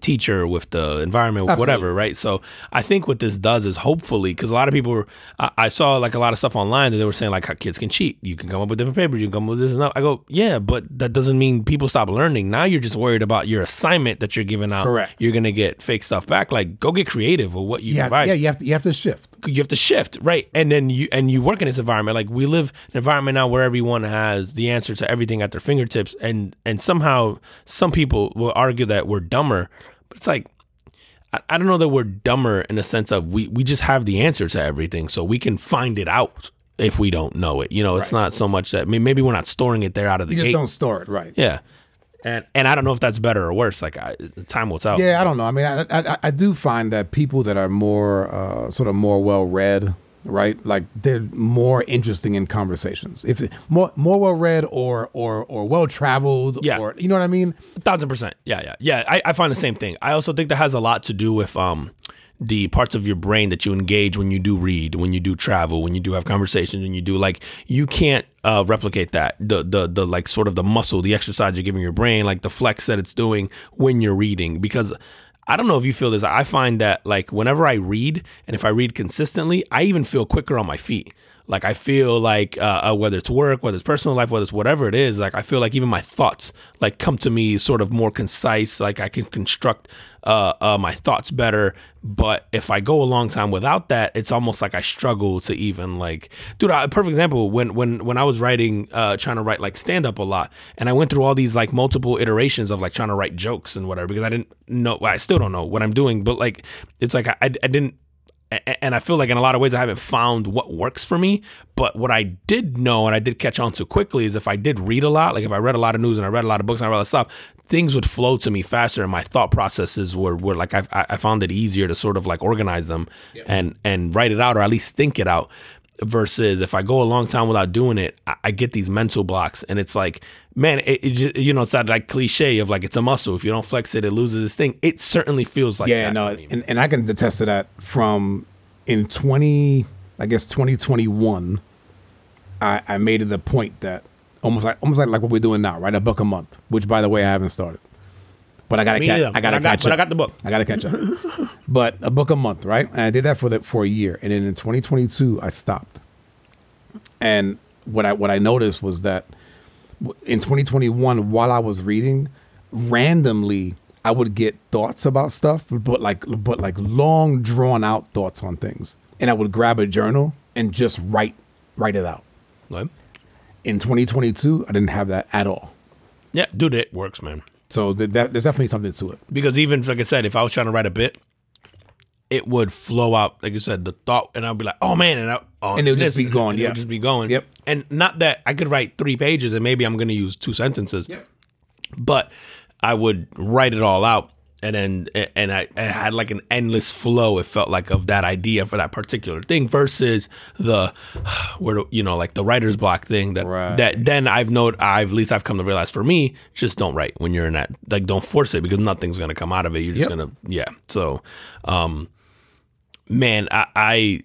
teacher with the environment with whatever right? So i think what this does is hopefully because a lot of people were I, I saw like a lot of stuff online that they were saying like how kids can cheat. You can come up with different papers. You can come up with this and that. I go yeah but that doesn't mean people stop learning. Now you're just worried about your assignment that you're giving out. Correct. you're gonna get fake stuff back. Like go get creative with what you Yeah, provide. yeah, you have to you have to shift. You have to shift right? And then you and you work in this environment. Like we live in an environment now where everyone has the answer to everything at their fingertips. And and somehow some people will argue that we're dumber. But it's like I, I don't know that we're dumber in the sense of we we just have the answer to everything. So we can find it out if we don't know it. You know it's not so much that I mean, maybe we're not storing it there out of the You just gate. don't store it right. yeah and and I don't know if that's better or worse like I, time will tell Yeah, I don't know. I mean, I, I I do find that people that are more uh, sort of more well read, right? Like they're more interesting in conversations. If more more well read or or or well traveled, Yeah. or you know what I mean. A thousand percent. Yeah, yeah, yeah. I, I find the same thing. I also think that has a lot to do with um the parts of your brain that you engage when you do read, when you do travel, when you do have conversations, when you do like you can't uh, replicate that the the the like sort of the muscle, the exercise you're giving your brain, like the flex that it's doing when you're reading. Because I don't know if you feel this. I find that like whenever I read, and if I read consistently, I even feel quicker on my feet. Like I feel like uh, uh, whether it's work, whether it's personal life, whether it's whatever it is, like I feel like even my thoughts like come to me sort of more concise. Like I can construct uh, uh, my thoughts better. But if I go a long time without that, it's almost like I struggle to even like, dude. A perfect example when when when I was writing, uh, trying to write like stand up a lot, and I went through all these like multiple iterations of like trying to write jokes and whatever because I didn't know. I still don't know what I'm doing, but like it's like I, I didn't and I feel like in a lot of ways I haven't found what works for me. But what I did know and I did catch on to quickly is if I did read a lot, like if I read a lot of news and I read a lot of books and I read a lot of stuff, things would flow to me faster, and my thought processes were were like I I found it easier to sort of like organize them and and write it out or at least think it out. Versus if I go a long time without doing it, I, I get these mental blocks, and it's like, man, it, it you know, it's that like cliche of like it's a muscle. If you don't flex it, it loses its thing. It certainly feels like Yeah, that no, and, and I can attest to that from in 20, I guess 2021, I, I made it a point that almost like almost like, like what we're doing now, right? A book a month, which by the way I haven't started. But I gotta Me ca- neither. I gotta But I got- catch but up. I got the book. I gotta catch up. but a book a month, right? And I did that for the for a year. And then in 2022 I stopped. And what I what I noticed was that w- in 2021 while I was reading, randomly I would get thoughts about stuff, but like but like long drawn out thoughts on things. And I would grab a journal and just write write it out. Like, In 2022, I didn't have that at all. yeah, dude, it works, man. So th- that, there's definitely something to it. because even like I said, if I was trying to write a bit, it would flow out. Like you said, the thought, and I'd be like, "Oh man," and I, oh, And it would just be going, yeah. would just be going. Yep. And not that I could write three pages, and maybe I'm going to use two sentences. Yep. But I would write it all out, and then and I, I had like an endless flow. It felt like of that idea for that particular thing versus the where do- you know like the writer's block thing that Right. that then I've known I've at least I've come to realize for me just don't write when you're in that like don't force it because nothing's gonna come out of it. You're just Yep. gonna yeah. So, um, man, I, I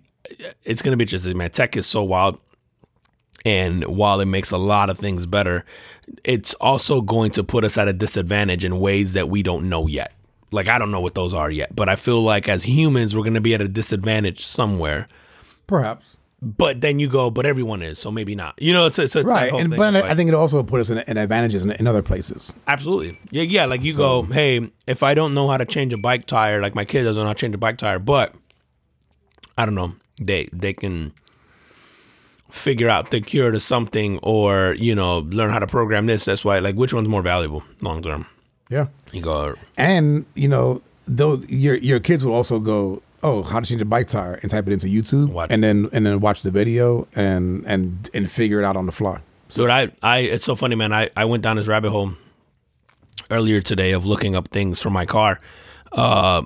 it's gonna be interesting. Man, tech is so wild. And while it makes a lot of things better, it's also going to put us at a disadvantage in ways that we don't know yet. Like I don't know what those are yet, but I feel like as humans we're going to be at a disadvantage somewhere. Perhaps. But then you go, but everyone is, so maybe not. You know, it's, it's, it's Right. And, but I- like- I think it also put us in, in advantages in, in other places. Absolutely. Yeah, yeah. Like you go, hey, if I don't know how to change a bike tire, like my kid doesn't know how to change a bike tire, but I don't know, they they can figure out the cure to something or, you know, learn how to program this. That's why like which one's more valuable long term? Yeah. You go And, you know, though your your kids will also go, Oh, how to change a bike tire and type it into YouTube Watch. and then and then watch the video and and and figure it out on the fly. Dude, I, I, it's so funny, man. I, I went down this rabbit hole earlier today of looking up things for my car. Uh,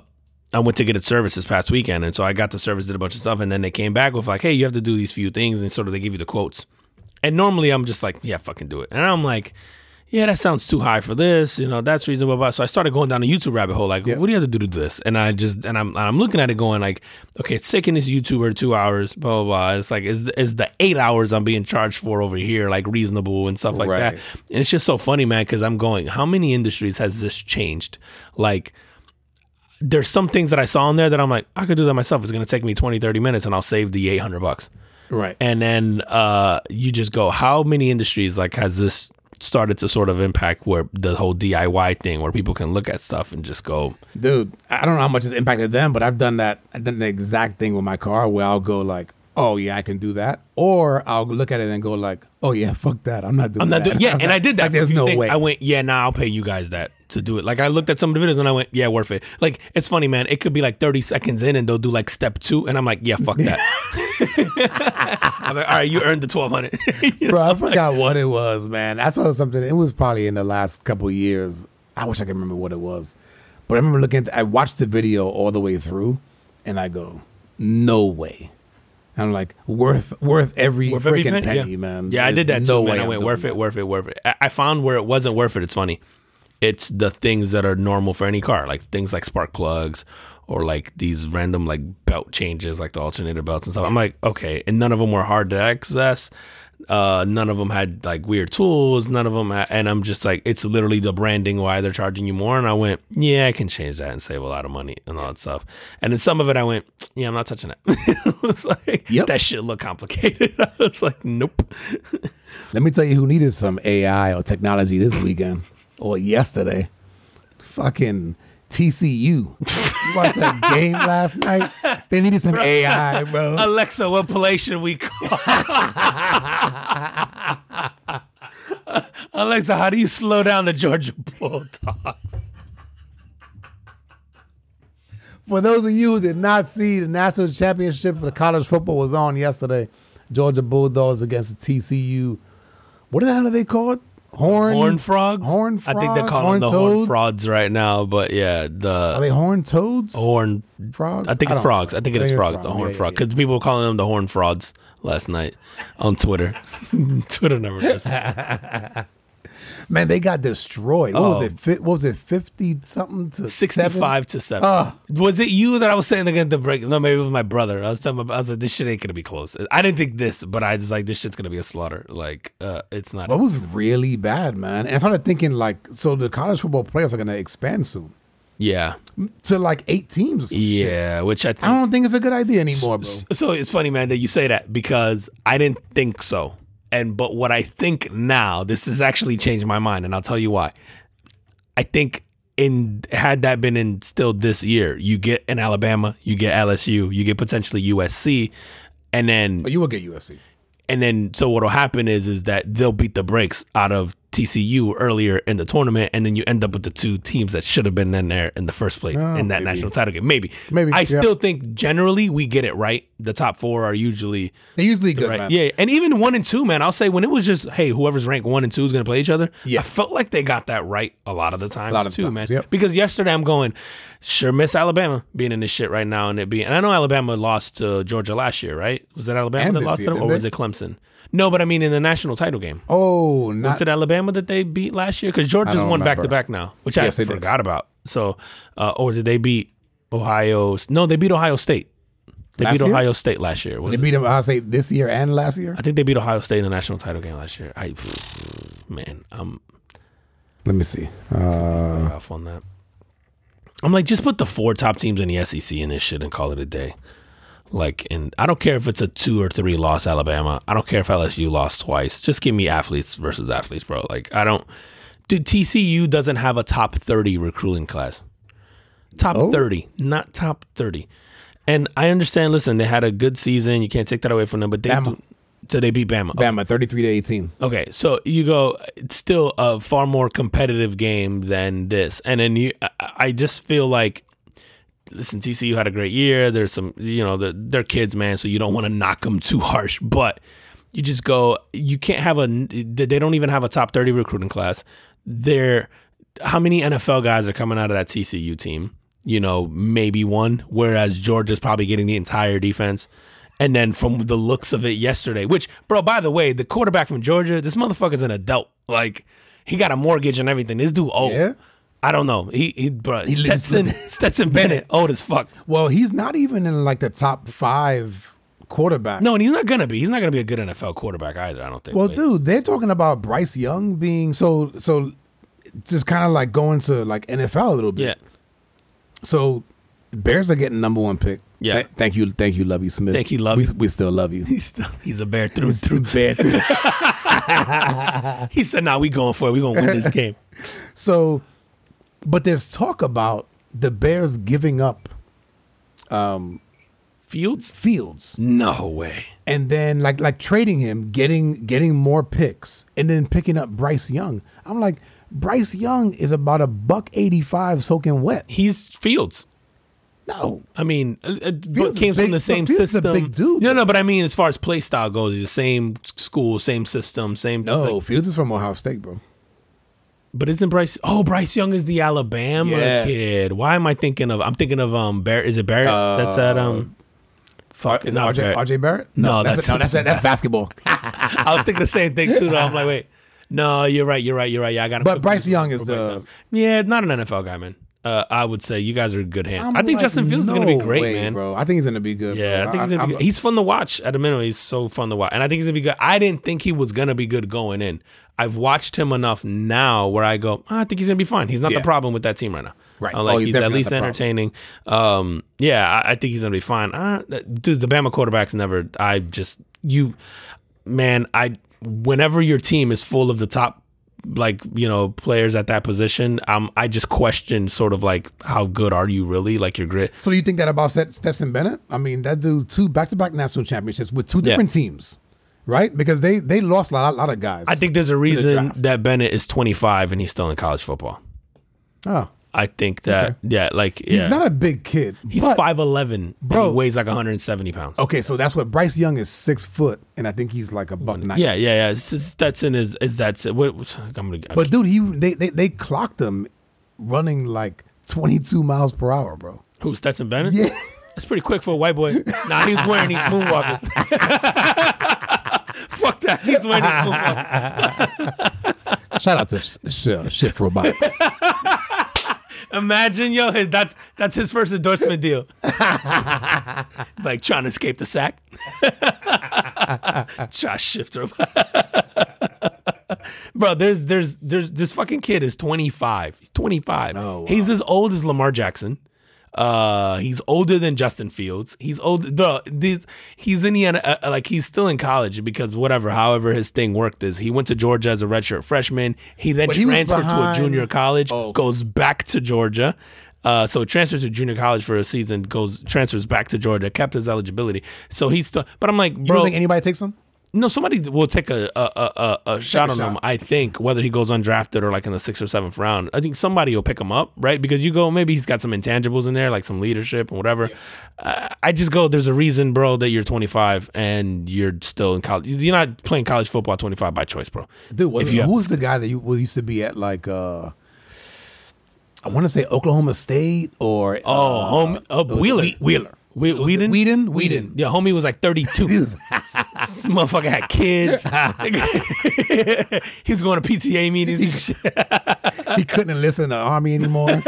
I went to get it serviced this past weekend, and so I got the service, did a bunch of stuff, and then they came back with like, "Hey, you have to do these few things," and sort of they give you the quotes. And normally I'm just like, "Yeah, fucking do it," and I'm like, "Yeah, that sounds too high for this," you know, that's reasonable. But so I started going down the YouTube rabbit hole, like, Yeah. "What do you have to do to do this?" And I just and I'm and I'm looking at it, going like, "Okay, it's taking this YouTuber two hours, blah blah blah." It's like, is is the eight hours I'm being charged for over here like reasonable and stuff like that? And it's just so funny, man, because I'm going, how many industries has this changed? Like, there's some things that I saw in there that I'm like, I could do that myself. It's going to take me 20, 30 minutes and I'll save the 800 bucks. Right. And then uh, you just go, how many industries like has this started to sort of impact where the whole DIY thing where people can look at stuff and just go, Dude, I don't know how much it's impacted them, but I've done that. I've done the exact thing with my car where I'll go like, "Oh yeah, I can do that," or I'll look at it and go like, "Oh yeah, fuck that, I'm not doing I'm not that." doing, yeah. And I did that. Like, there's no things. way. I went, yeah, nah, I'll pay you guys that to do it. Like I looked at some of the videos and I went, yeah, worth it. Like it's funny, man. It could be like 30 seconds in and they'll do like step two, and I'm like, yeah, fuck that. I'm like, all right, you earned the 1200. You know? Bro, I forgot what it was, man. I saw something. It was probably in the last couple years. I wish I could remember what it was, but I remember looking. At I watched the video all the way through, and I go, "No way." I'm like, worth worth every Worth every freaking penny, yeah. man. Yeah, I did that no too, man. way I went worth that. it, worth it, worth it. I I found where it wasn't worth it. It's funny. It's the things that are normal for any car, like things like spark plugs or like these random like belt changes, like the alternator belts and stuff. I'm like, okay, and none of them were hard to access. Uh, none of them had like weird tools. None of them, ha- and I'm just like, it's literally the branding why they're charging you more. And I went, yeah, I can change that and save a lot of money and all that stuff. And then some of it, I went, yeah, I'm not touching it. it was like Yep. that shit look complicated. I was like, nope. Let me tell you who needed some AI or technology this weekend or yesterday. Fucking TCU. You watched that game last night? They needed some AI, bro. Alexa, what play should we call? Alexa, how do you slow down the Georgia Bulldogs? For those of you who did not see, the national championship for college football was on yesterday. Georgia Bulldogs against the TCU. What the hell are they called? Horn Horn frogs. Horn I think they're calling Horn the horn toads? frogs right now, but yeah, Are the they horn toads? horn. frogs? I think it's don't frogs. I think it is frogs. The frog. horn Yeah, frog. yeah, Because people were calling them the horn frogs last night on Twitter. Twitter never does. yeah. Man, they got destroyed. What Oh. was it? What was it? Fifty something to Sixty-five to seven. Ah. was it you that I was saying they're gonna break? No, maybe it was my brother. I was telling my, I was like, this shit ain't gonna be close. I didn't think this, but I was like, this shit's gonna be a slaughter. Like, uh, it's not. That was really bad, man. And I started thinking like, so the college football playoffs are going to expand soon yeah, to like eight teams. or some shit. yeah. Which I think. I don't think it's a good idea anymore, bro. So it's funny, man, that you say that because I didn't think so. And but what I think now, this has actually changed my mind, and I'll tell you why. I think in had that been instilled this year, you get an Alabama, you get LSU, you get potentially USC, and then But you will get USC. and then so what'll happen is is that they'll beat the brakes out of TCU earlier in the tournament, and then you end up with the two teams that should have been in there in the first place Oh, in that maybe. national title game. Maybe, Maybe, I yeah. still think generally we get it right. The top four are usually They're usually good, right. man. Yeah, and even one and two, man. I'll say when it was just hey, whoever's ranked one and two is going to play each other. Yeah. I felt like they got that right a lot of the times lot of too, times, man. yep. Because yesterday I'm going, sure miss Alabama being in this shit right now, and it being. And I know Alabama lost to Georgia last year, right? Was that Alabama And that lost year, to them, or was it Clemson? No, but I mean in the national title game. Oh, Was not it Alabama that they beat last year? Because Georgia's won back to back now, which Yes, I they did. forgot about. So, uh, or did they beat Ohio? No, they beat Ohio State. They Last beat year? Ohio State last year. Was they it? beat them. I say this year and last year. I think they beat Ohio State in the national title game last year. I, man, I'm Let me see. Uh, off on that. I'm like, just put the four top teams in the SEC in this shit and call it a day. Like, and I don't care if it's a two or three loss Alabama. I don't care if LSU lost twice. Just give me athletes versus athletes, bro. Like, I don't. Dude, TCU doesn't have a top 30 recruiting class. Top Oh. 30, not top 30. And I understand. Listen, they had a good season. You can't take that away from them. But they do, so they beat Bama. Bama, thirty-three to eighteen. Okay, so you go. It's still a far more competitive game than this, and then you. I just feel like, listen, TCU had a great year. There's some, you know, the, they're kids, man, so you don't want to knock them too harsh. But you just go. You can't have a. They don't even have a top thirty recruiting class. They're how many NFL guys are coming out of that TCU team? You know, maybe one. Whereas Georgia's probably getting the entire defense. And then from the looks of it yesterday, which, bro, by the way, the quarterback from Georgia, this motherfucker's an adult. Like, he got a mortgage and everything. This dude old. Yeah? I don't know. He, he bro, He Stetson, Stetson Bennett, old as fuck. Well, he's not even in like the top five quarterback. No, and he's not gonna be. He's not gonna be a good NFL quarterback either. I don't think. Well, Like, dude, they're talking about Bryce Young being so so, just kind of like going to like NFL a little bit. yeah, So, Bears are getting number one pick. Yeah. Th- thank you, thank you, Lovie Smith. Thank you, Lovie. We, we still love you. he's still, he's a bear through through. Bear. He said, "Nah, we going for it. We gonna win this game." so, but there's talk about the Bears giving up Fields? Fields No way. and then like like trading him, getting getting more picks, and then picking up Bryce Young. I'm like, Bryce Young is about a buck eighty five soaking wet. He's Fields. No, I mean, uh, uh, but Fields came from big- the same Fields system. big dude, no, no, but I mean, as far as play style goes, the same school, same system, same. no, like- Fields is from Ohio State, bro. But isn't Bryce? Oh, Bryce Young is the Alabama Yeah. kid. Why am I thinking of? I'm thinking of um. Barrett. Is it Barrett? that's at um. Fuck, Is not RJ, Barrett. RJ Barrett? No, that's that's- no, that's that's basketball. I was thinking the same thing too. Though. I'm like, wait, no, you're right, you're right, you're right. Yeah, I got. To But Bryce Young is the. Yeah, not an NFL guy, man. Uh, I would say you guys are in good hands. I'm I think like, Justin Fields is going to be great, way, man. bro. I think he's gonna be good. Yeah, bro. I think he's gonna be. I'm- Good. He's fun to watch. At a minimum, he's so fun to watch, and I think he's gonna be good. I didn't think he was gonna be good going in. I've watched him enough now where I go, "Ah, I think he's gonna be fine. He's not Yeah. the problem with that team right now. Right. I'm like Oh, he's he's, at least not the problem. entertaining. Um, yeah, I, I think he's gonna be fine. Uh, dude, the Bama quarterbacks never. I just you, man. I whenever your team is full of the top like you know players at that position um i just question sort of like how good are you really like your grit So you think that about Stet- Stetson Bennett? I mean, that dude two back to back national championships with two Yeah. different teams, right? Because they they lost a lot, lot of guys. I think there's a reason that Bennett is 25 and he's still in college football. Oh, I think that yeah, like yeah, He's not a big kid. he's five eleven, Bro. He weighs like 170 pounds. Okay, so that's what Bryce Young is six foot, and I think he's like a buck nine. Yeah, yeah, yeah. It's just, that's in his. Is that's what? I'm gonna. But dude, he they, they they clocked him running like 22 miles per hour, bro. who Stetson Bennett? Yeah. That's pretty quick for a white boy. nah, he's wearing these moonwalkers. Fuck that. He's moonwalkers. Shout out to Sh- Shift Robotics. Imagine, yo, his, that's that's his first endorsement deal. like trying to escape the sack. Try shift her. Bro, there's there's there's this fucking kid is 25. He's 25. Oh, wow. He's as old as Lamar Jackson. Uh, he's older than Justin Fields. He's old, bro. These, he's in the uh, like he's still in college because whatever, however his thing worked is he went to Georgia as a redshirt freshman. He then he transferred to a junior college, Oh, goes back to Georgia. Uh, so transfers to junior college for a season, goes transfers back to Georgia, kept his eligibility. So he's still, but I'm like, You bro, don't think anybody takes him? No, somebody will take a a, a, a, shot a on him. I think whether he goes undrafted or like in the sixth or seventh round, I think somebody will pick him up, right? Because you go, maybe he's got some intangibles in there, like some leadership and whatever. Uh, I just go, there's a reason, bro, that you're 25 and you're still in college. You're not playing college football at 25 by choice, bro. Dude, was you who's the guy that you who used to be at like uh I want to say Oklahoma State or Oh, uh, home, uh, Wheeler. Wheeler. We, Weeden? Weeden? Weeden. Yeah, homie was like 32. this motherfucker had kids. he was going to PTA meetings and shit. he couldn't listen to the army anymore.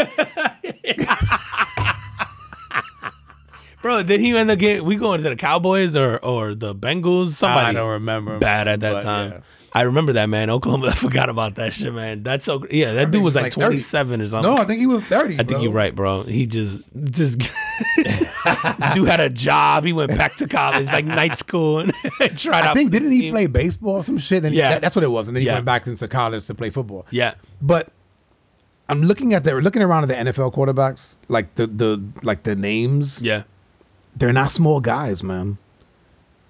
Bro, did he end up getting, we going to the Cowboys or, or the Bengals? Somebody I don't remember. bad at that but, time. yeah. I remember that, man. Oklahoma, I forgot about that shit, man. That's so, yeah, that dude was like, like 30. 27 or something. No, I think he was 30. I think you're right, bro. He just, just, dude had a job. He went back to college, like night school, and tried out. I think didn't he team. play baseball or some shit? And Yeah. that- that's what it was. And then he Yeah. went back into college to play football. Yeah. But I'm looking at the looking around at the NFL quarterbacks, like the the like the names. Yeah. They're not small guys, man.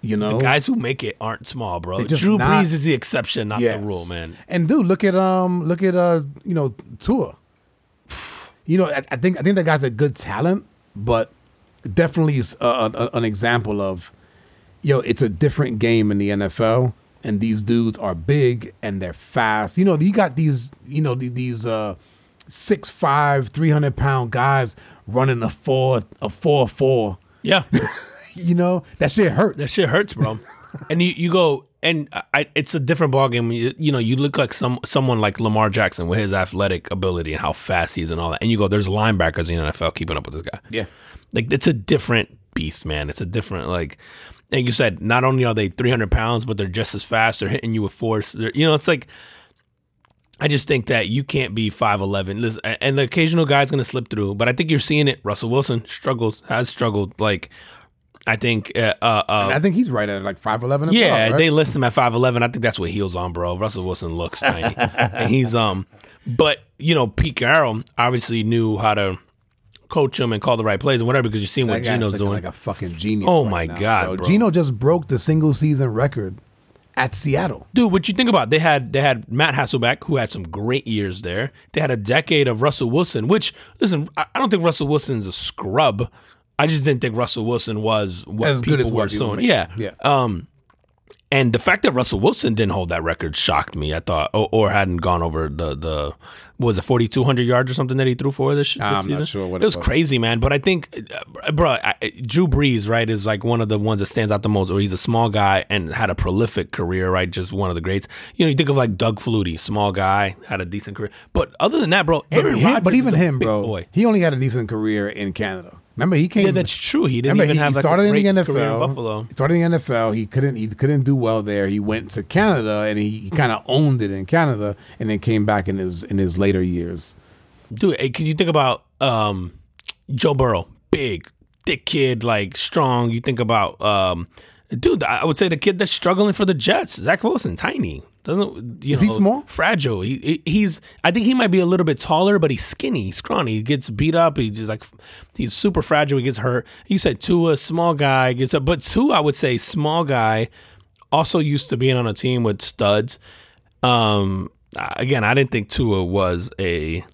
You know, The guys who make it aren't small, bro. Drew not- Brees is the exception, not Yes. the rule, man. And dude, look at um, look at uh, you know, Tua. You know, I, I think I think that guy's a good talent, but definitely is a, a, an example of, yo, it's a different game in the NFL, and these dudes are big and they're fast. You know, you got these, you know, these uh, six five, three hundred pound guys running a four a four four. Yeah. You know, that shit hurts. That shit hurts, bro. and you, you go and I, it's a different ballgame. You, you know, you look like some someone like Lamar Jackson with his athletic ability and how fast he is and all that. And you go, there's linebackers in the NFL keeping up with this guy. Yeah. Like it's a different beast, man. It's a different like. And you said not only are they 300 pounds, but they're just as fast. They're hitting you with force. They're, you know, it's like. I just think that you can't be 5'11. Listen, and the occasional guy's going to slip through, but I think you're seeing it. Russell Wilson struggles, has struggled. Like, I think uh, uh, uh, I think he's right at like five eleven. yeah, right? they list him at five eleven. I think that's what heels on, bro. Russell Wilson looks tiny, and he's um, but you know, Pete Carroll obviously knew how to coach him and call the right plays and whatever because you're seeing That what Geno's doing. like a fucking genius. Oh right my now, God, bro. Geno just broke the single season record at Seattle. Dude, what you think about? They had they had Matt Hasselbeck, who had some great years there. They had a decade of Russell Wilson, which listen, I I don't think Russell Wilson's a scrub. I just didn't think Russell Wilson was what As people good as were people Yeah, Yeah. Um, and the fact that Russell Wilson didn't hold that record shocked me. I thought, or, or hadn't gone over the the was it forty two hundred yards or something that he threw for this, this I'm not sure what it it was was. crazy, man. But I think, uh, bro, I, Drew Brees, right, is like one of the ones that stands out the most. Or he's a small guy and had a prolific career, right? Just one of the greats. You know, you think of like Doug Flutie, small guy, had a decent career. But other than that, bro, Aaron Rodgers but even him, big bro, boy. he only had a decent career in Canada. Remember, he came. Yeah, that's true. He didn't remember, even he, have he like started a in the career NFL. in Buffalo. He started in the NFL. He couldn't. He couldn't do well there. He went to Canada and he, he kind of owned it in Canada, and then came back in his in his later years. Dude, hey, can you think about um, Joe Burrow? Big, thick kid, like strong. You think about, um, dude, I would say the kid that's struggling for the Jets, Zach Wilson, tiny. Doesn't you Is know, he small? Fragile. He, he- he's. I think he might be a little bit taller, but he's skinny, scrawny. He gets beat up. He's just like he's super fragile. He gets hurt. You said Tua, small guy gets up, but Tua, I would say small guy, also used to being on a team with studs. Um, again, I didn't think Tua was a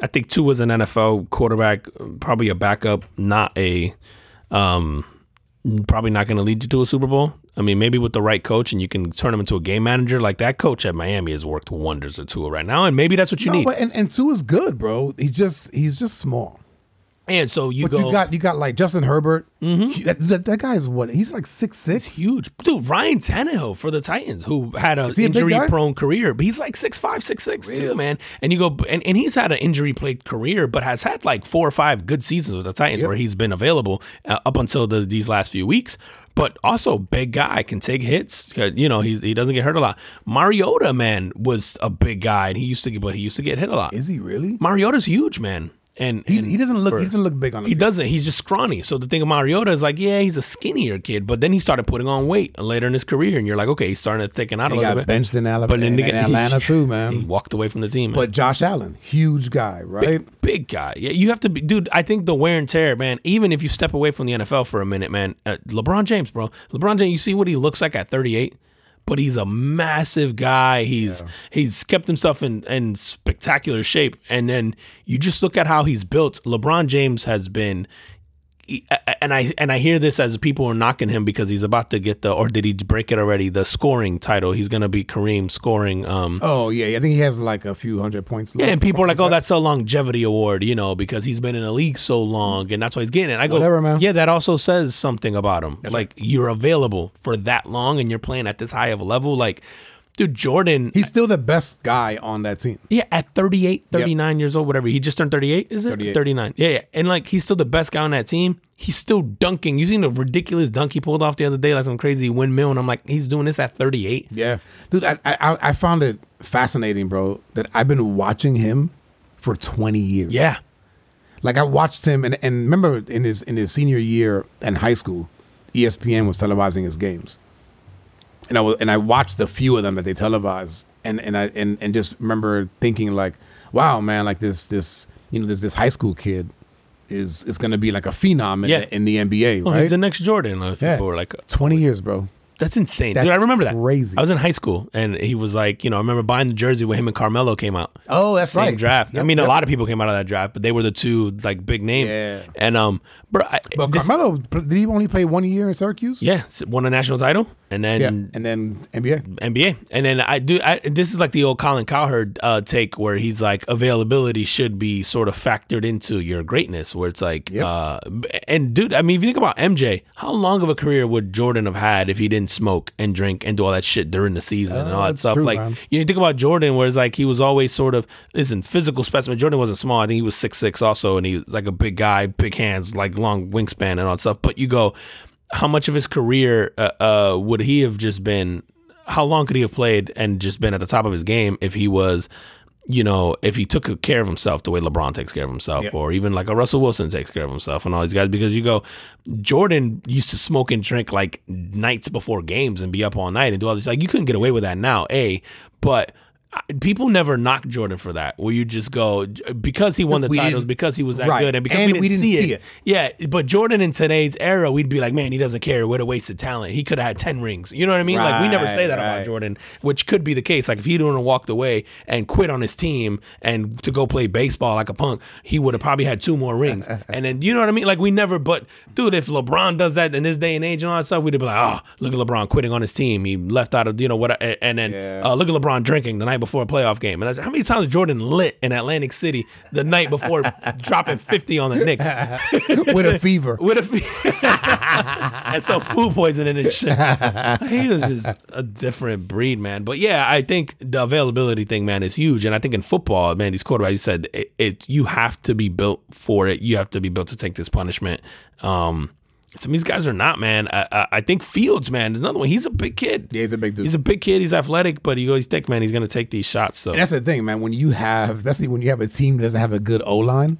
I think Tua was an NFL quarterback, probably a backup, not a, um, probably not going to lead you to a Super Bowl. I mean, maybe with the right coach and you can turn him into a game manager. Like that coach at Miami has worked wonders with Tua right now, and maybe that's what you No, need. but and, and is good, bro. He just he's just small. and so you But go you got you got like Justin Herbert. He- That, that, that guy is what? He's like six six. huge, dude. Ryan Tannehill for the Titans, who had a injury prone career, but he's like six five, six six too, man. And you go, and, and he's had an injury plagued career, but has had like four or five good seasons with the Titans where he's been available uh, up until the, these last few weeks. But also, big guy can take hits. Uh, You know, he he doesn't get hurt a lot. Mariota, man, was a big guy, and he used to get, but he used to get hit a lot. Is he really? Mariota's huge, man. And He, and he doesn't look for- he doesn't look big on him. he field. doesn't. He's just scrawny. So the thing of Mariota is like, yeah, he's a skinnier kid, but then he started putting on weight later in his career, and you're like, okay, he's starting to thicken out a He little got bit. benched in Alabama, then in, again, Atlanta he- too, man. He walked away from the team. man. But Josh Allen, huge guy, right? big guy. Yeah, you have to be, dude. I think the wear and tear, man. Even if you step away from the NFL for a minute, man. Uh, LeBron James, bro. LeBron James. You see what he looks like at 38, but he's a massive guy. He's he's kept himself in in spectacular shape, and then you just look at how he's built. LeBron James has been. And I and I hear this as people are knocking him because he's about to get the or did he break it already the scoring title he's gonna be Kareem scoring um Oh yeah, I think he has like a few hundred points. yeah, left, and people are like, something "Oh, that's a longevity award," you know, because he's been in the league so long, and that's why he's getting it. I go, Whatever, man. Yeah, that also says something about him. like you're available for that long, and you're playing at this high of a level. Like, dude, Jordan. He's still the best guy on that team. yeah, at 38, 39 years old, whatever. He just turned 38, is it? 38. 39. Yeah, yeah. And like, he's still the best guy on that team. He's still dunking. You seen the ridiculous dunk he pulled off the other day, like some crazy windmill. And I'm like, he's doing this at 38. Yeah, dude, I, I I found it fascinating, bro. That I've been watching him for twenty years. Yeah. Like I watched him, and, and remember in his in his senior year in high school, ESPN was televising his games, and I was and I watched a few of them that they televised, and and I and, and just remember thinking like, wow, man, like this this you know this this high school kid is is going to be like a phenom in, Yeah. the, in the NBA, Oh, right? he's the next Jordan. Like, Yeah. Like, uh, Twenty years, bro. That's insane. That's Dude, I remember that. crazy. I was in high school and he was like, you know, I remember buying the jersey when him and Carmelo came out. Oh, that's Same right. draft. I mean, yep. a lot of people came out of that draft, but they were the two like big names. Yeah. And um, bro, I, But this- Carmelo did he only play one year in Syracuse? yeah, won a national title, and then yeah, and then NBA. NBA. And then I do. I, this is like the old Colin Cowherd uh, take, where he's like, availability should be sort of factored into your greatness. Where it's like, Yep. uh, and dude, I mean, if you think about MJ, how long of a career would Jordan have had if he didn't smoke and drink and do all that shit during the season and Uh, all that stuff? true, like, man. you, know, you think about Jordan, where it's like he was always sort of listen, physical specimen. Jordan wasn't small. I think he was six six also, and he was like a big guy, big hands, like long wingspan and all that stuff. But you go, how much of his career uh, uh, would he have just been? How long could he have played and just been at the top of his game if he was, you know, if he took care of himself the way LeBron takes care of himself, or even like a Russell Wilson takes care of himself and all these guys? Because you go, Jordan used to smoke and drink like nights before games and be up all night and do all this. Like you couldn't get away with that now, a. But people never knock Jordan for that. Where you just go because he won the We titles, because he was that right. good, and because And we, didn't see, it. it. Yeah, but Jordan in today's era, we'd be like, man, he doesn't care. What a waste of talent. He could have had ten rings. You know what I mean? like we never say Right, that about. Jordan, which could be the case. Like if he didn't walked away and quit on his team and to go play baseball like a punk, he would have probably had two more rings. and then you know what I mean? Like we never. But dude, if LeBron does that in this day and age and all that stuff, we'd be like, oh, look at LeBron quitting on his team. He left out of you know what? And then Yeah. uh, look at LeBron drinking the night before a playoff game. And that's, how many times Jordan lit in Atlantic City the night before dropping fifty on the Knicks? with a fever. with a fever. and some food poisoning and shit. he was just a different breed, man. But yeah, I think the availability thing, man, is huge. And I think in football, man, these quarterbacks, you said it, it. You have to be built for it. You have to be built to take this punishment. Um, some of these guys are not, man. I, I, I think Fields, man, is another one. He's a big kid. Yeah, he's a big dude. He's a big kid. He's athletic, but he goes thick, man. He's gonna take these shots. So And that's the thing, man. When you have, especially when you have a team that doesn't have a good O line,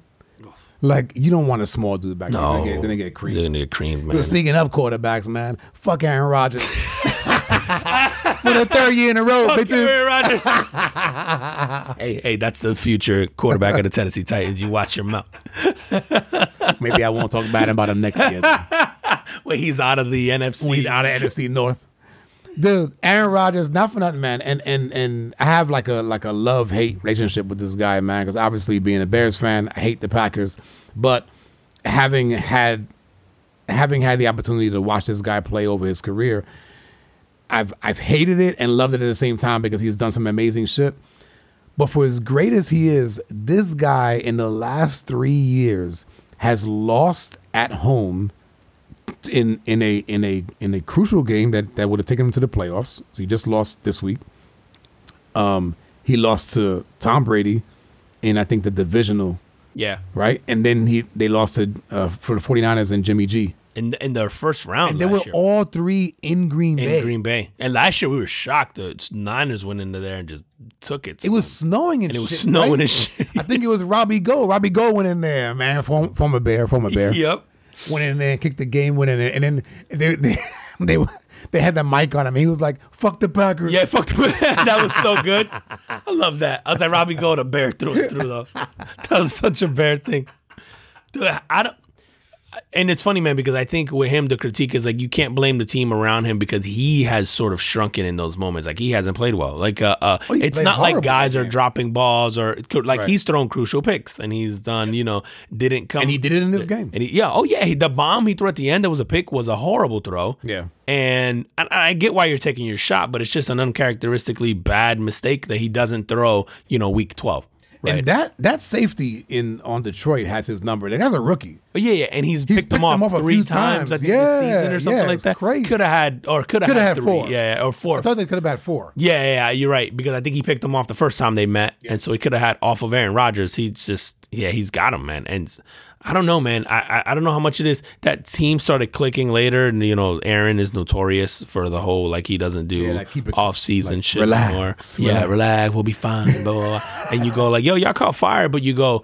like you don't want a small dude back there. No, get, gonna get creamed. They're gonna get creamed, But man. speaking of quarterbacks, man, fuck Aaron Rodgers. For the third year in a row, Okay, bitches. Aaron hey, hey, that's the future quarterback of the Tennessee Titans. You watch your mouth. Maybe I won't talk bad about him next year. Wait, he's out of the NFC. When he's out of NFC North. Dude, Aaron Rodgers, not for nothing, man. And and and I have like a like a love hate relationship with this guy, man. Because obviously, being a Bears fan, I hate the Packers, but having had having had the opportunity to watch this guy play over his career, I've I've hated it and loved it at the same time because he's done some amazing shit. But for as great as he is, this guy in the last three years has lost at home in in a in a in a crucial game that that would have taken him to the playoffs. So he just lost this week. Um, he lost to Tom Brady in I think the divisional, Yeah. right? And then he they lost to uh, for the 49ers and Jimmy G. In in their first round And they were year. all three in Green in Bay. Green Bay. And last year we were shocked. The Niners went into there and just took it. to It was snowing and, and it was snowing right? and shit. I think it was Robbie Gould. Robbie Gould went in there, man. Form, former Bear, former Bear. Yep. Went in there and kicked the game winning, and then they they they, they had the mic on him. He was like, "Fuck the Packers." Yeah, fuck the that was so good. I love that. I was like, Robbie Gould to bear through and through though. That was such a bear thing. Dude, I don't and it's funny, man, because I think with him the critique is like you can't blame the team around him because he has sort of shrunken in those moments. Like he hasn't played well. Like uh, uh Oh, it's not like guys are dropping balls or like Right. he's thrown crucial picks and he's done, you know, didn't come and he did it in this game. and he, yeah, oh yeah, he, the bomb he threw at the end that was a pick was a horrible throw. Yeah. and I, I get why you're taking your shot, but it's just an uncharacteristically bad mistake that he doesn't throw. You know, week twelve. Right. And that that safety in on Detroit has his number. That guy's a rookie. But yeah, yeah, and he's, He's picked picked off them off three times, times. I think, Yeah, this season or something yeah, like that. crazy. Could have had, or could have had, had three, four. yeah, yeah, or four. I thought they could have had four. Yeah, yeah, yeah, you're right because I think he picked him off the first time they met, and so he could have had off of Aaron Rodgers. He's just, yeah, he's got him, man. And I don't know, man. I, I I don't know how much it is. That team started clicking later, and you know, Aaron is notorious for the whole like he doesn't do Yeah, like, it- off season like, shit relax, anymore. relax. Yeah, relax, we'll be fine. Blah, blah, blah. and you go like, yo, y'all caught fire, but you go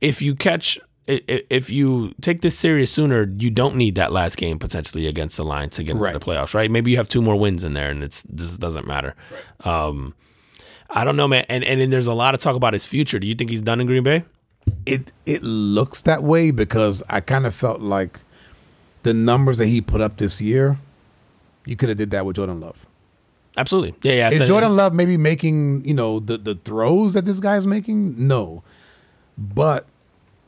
if you catch. If you take this serious sooner, you don't need that last game potentially against the Lions to get into Right. the playoffs, right? Maybe you have two more wins in there, and it's this doesn't matter. Um, I don't know, man. And and then there's a lot of talk about his future. Do you think he's done in Green Bay? It it looks that way because I kind of felt like the numbers that he put up this year, you could have did that with Jordan Love. Absolutely. Yeah, yeah. Is Jordan Love maybe making you know the the throws that this guy's making? No, but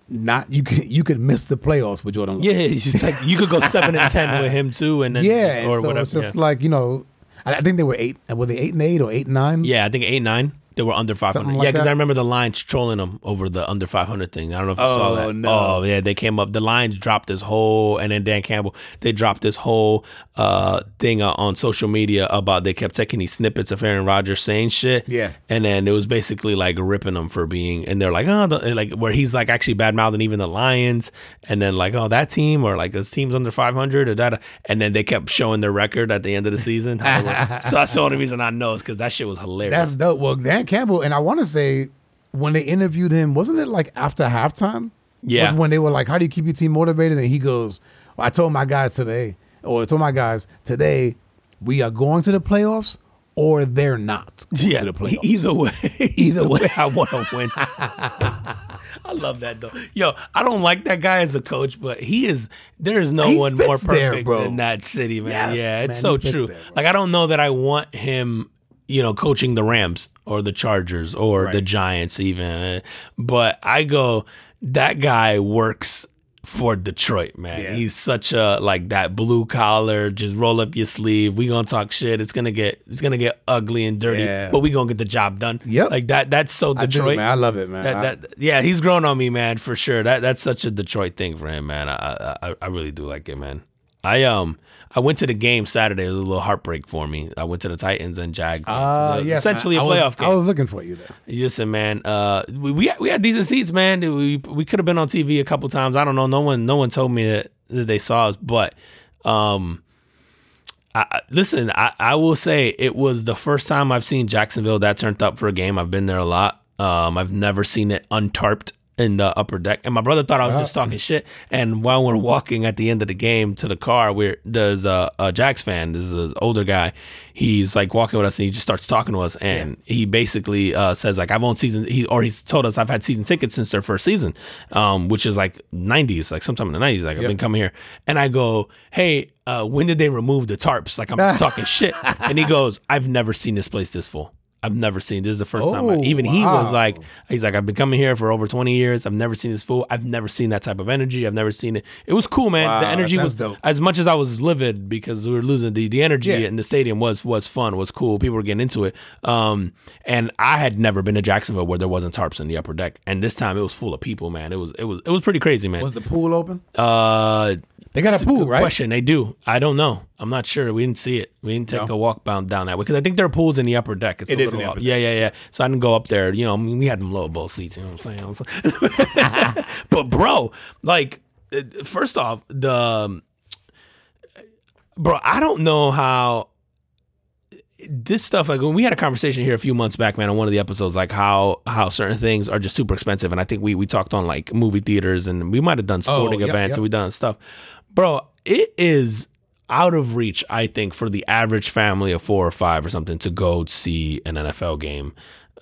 not you could you could miss the playoffs with Jordan Love. Yeah, it's just like you could go seven and ten with him too, and then yeah. or so whatever. it's just yeah. like you know, I, I think they were eight. Were they eight and eight or eight and nine? Yeah, I think eight and nine. They were under five hundred. Something like yeah, because that? I remember the Lions trolling them over the under five hundred thing. I don't know if you saw Oh, that. no. Oh yeah, they came up. The Lions dropped this whole, and then Dan Campbell they dropped this whole uh, thing uh, on social media about they kept taking these snippets of Aaron Rodgers saying shit. Yeah. and then it was basically like ripping them for being, and they're like, oh, the, like where he's like actually bad mouthing even the Lions, and then like, oh, that team or like this team's under five hundred or that, and then they kept showing their record at the end of the season. so that's the only reason I know is because that shit was hilarious. That's dope. Well, Dan Campbell, and I want to say when they interviewed him, wasn't it like after halftime? Yeah. Was when they were like, "How do you keep your team motivated?" And he goes, well, "I told my guys today, or I told my guys today, we are going to the playoffs, or they're not going Yeah, to the playoffs." either way, Either way. I want to win. I love that though. Yo, I don't like that guy as a coach, but he is. There is no He one more there, perfect bro. than that city, man. Yes, yeah, it's man, so true. there, like I don't know that I want him, you know, coaching the Rams or the Chargers or the Giants even. But I go, that guy works for Detroit, man. Yeah. He's such a like that blue collar, just roll up your sleeve. We gonna talk shit. It's gonna get it's gonna get ugly and dirty, Yeah. but we gonna get the job done. Yep. Like that that's so I do, Detroit. man. I love it, man. That, I- that, yeah, he's grown on me, man, for sure. That that's such a Detroit thing for him, man. I I, I really do like it, man. I um I went to the game Saturday. It was a little heartbreak for me. I went to the Titans and Jags. game. Uh, The- yes, essentially man. a I was- game. I was looking for you there. Listen, man. Uh, we we had, we had decent seats, man. We we could have been on TV a couple times. I don't know. No one no one told me that, that they saw us, but um, I, I- listen. I I will say it was the first time I've seen Jacksonville that turned up for a game. I've been there a lot. Um, I've never seen it untarped in the upper deck, and my brother thought I was just talking shit. And while we're walking at the end of the game to the car, where there's a, a fan, this is an older guy. He's like walking with us, and he just starts talking to us, and he basically uh, says like, "I've owned season," he or he's told us I've had season tickets since their first season, um, which is like '90s, like sometime in the '90s. Like I've been coming here, and I go, "Hey, uh, when did they remove the tarps?" Like I'm talking shit, and he goes, "I've never seen this place this full." I've never seen this is the first time. I, Oh, even he was like, he's like, I've been coming here for over 20 years. I've never seen this fool. I've never seen that type of energy. I've never seen it. It was cool, man. the energy was dope. as much as I was livid because we were losing the the energy Yeah. in the stadium was was fun, was cool. People were getting into it. Um, and I had never been to Jacksonville where there wasn't tarps in the upper deck, and this time it was full of people, man. It was it was it was pretty crazy, man. Was the pool open? uh, They got a pool, Good right? question. They do. I don't know. I'm not sure. We didn't see it. We didn't take No? a walk bound down that way because I think there are pools in the upper deck. It's It a is in the up- upper Yeah, yeah, yeah. So I didn't go up there. You know, I mean, we had them low bowl seats. You know what I'm saying? You know what I'm saying? but bro, like, uh, first off, the um, bro, I don't know how this stuff like when we had a conversation here a few months back man on one of the episodes like how how certain things are just super expensive and i think we we talked on like movie theaters and we might have done sporting yep, events yep. and we done stuff bro it is out of reach i think for the average family of four or five or something to go see an nfl game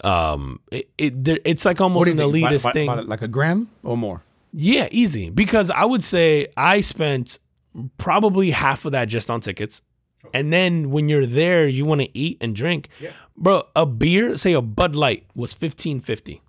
um it, it it's like almost an you think? About- elitist about- thing about like a gram or more? yeah, easy. Because I would say I spent probably half of that just on tickets. And then when you're there, you want to eat and drink. Yeah. Bro, a beer, say a Bud Light was fifteen fifty.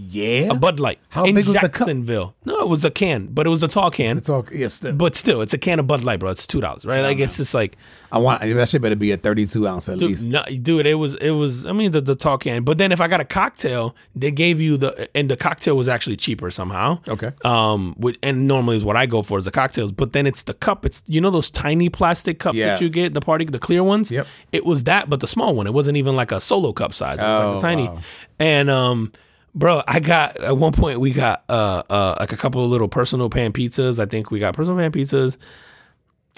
Yeah. A Bud Light. How in big was the cup? Jacksonville. No, it was a can, but it was a tall can. It's all yes. Still. but still, it's a can of Bud Light, bro. It's two dollars, right? Like it's just like I want that shit better be a thirty-two ounce at Dude, least. no, dude, it was it was. I mean, the the tall can. But then if I got a cocktail, they gave you the and the cocktail was actually cheaper somehow. Okay. Um, which, and normally is what I go for is the cocktails. But then it's the cup. It's you know those tiny plastic cups that you get the party, the clear ones. Yep. It was that, but the small one. It wasn't even like a solo cup size. It was like Oh, a tiny. wow. And um. Bro, I got at one point we got uh uh like a couple of little personal pan pizzas. I think we got personal pan pizzas.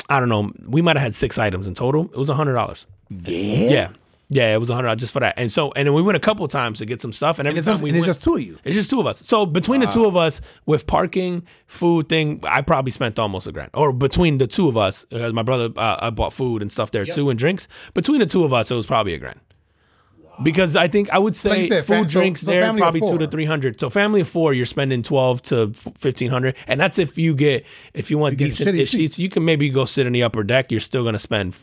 I don't know. We might have had six items in total. It was a hundred dollars. Yeah. Yeah. Yeah, it was a hundred dollars just for that. And so and then we went a couple times to get some stuff and every And time we and it's just two of you. it's just two of us. So between the two of us with parking, food thing, I probably spent almost a grand. Or between the two of us, because my brother uh, I bought food and stuff there too and drinks. Between the two of us, it was probably a grand. Because I think I would say you said, food, fam- drinks so there probably two to three hundred. So family of four, you're spending twelve to fifteen hundred, and that's if you get if you want get decent ish seats. You can maybe go sit in the upper deck. You're still gonna spend.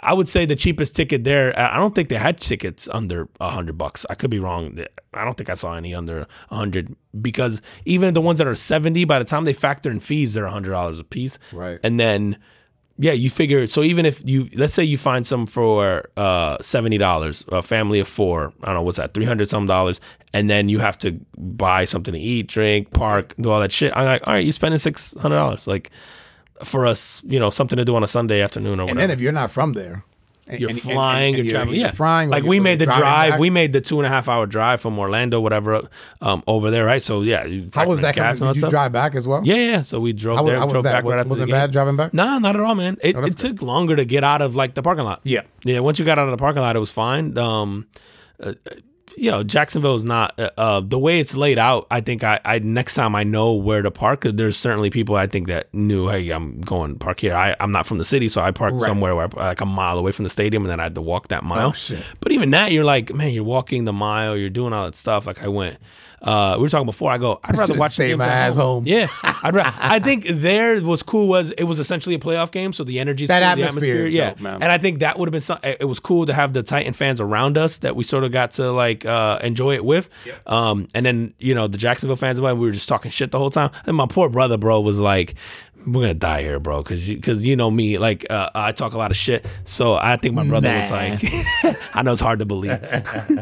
I would say the cheapest ticket there. I I don't think they had tickets under a hundred bucks. I could be wrong. I don't think I saw any under a hundred because even the ones that are seventy, by the time they factor in fees, they're a hundred dollars a piece. Right. And then, yeah, you figure. So even if you let's say you find some for uh seventy dollars, a family of four, I don't know what's that, three hundred some dollars, and then you have to buy something to eat, drink, park, do all that shit. I'm like, all right, you're spending six hundred dollars, like for us, you know, something to do on a Sunday afternoon or And whatever then if you're not from there, and- you're and- and- flying, and you're traveling. Yeah, flying. or Like we made the drive. back. We made the two and a half hour drive from Orlando, whatever, um, over there, right? So yeah, you How was that? gas and Did you stuff. drive back as well? Yeah, yeah. So we drove How was, there, how drove was that? back right wasn't bad game. driving back? Nah, not at all, man. It, Oh, it took longer to get out of like the parking lot. Yeah. Yeah, once you got out of the parking lot, it was fine. Um, uh, you know, Jacksonville is not uh, uh, the way it's laid out. I think I, I next time I know where to park. There's certainly people I think that knew, hey, I'm going to park here. I, I'm not from the city, so I parked Right. somewhere where I, like a mile away from the stadium, and then I had to walk that mile. Oh. But even that, you're like, man, you're walking the mile, you're doing all that stuff. Like I went. Uh, we were talking before. I go. I'd rather should've watch the stayed game my at ass home. Yeah, I'd ra- I think there was cool. Was it was essentially a playoff game, so the energy, That the atmosphere is yeah. dope, man. And I think that would have been some, it was cool to have the Titan fans around us that we sort of got to like uh, enjoy it with. Um, and then you know the Jacksonville fans, about we were just talking shit the whole time. And my poor brother, bro, was like. We're gonna die here, bro, because you, cause you know me, like uh, I talk a lot of shit. So I think my brother was like, I know it's hard to believe,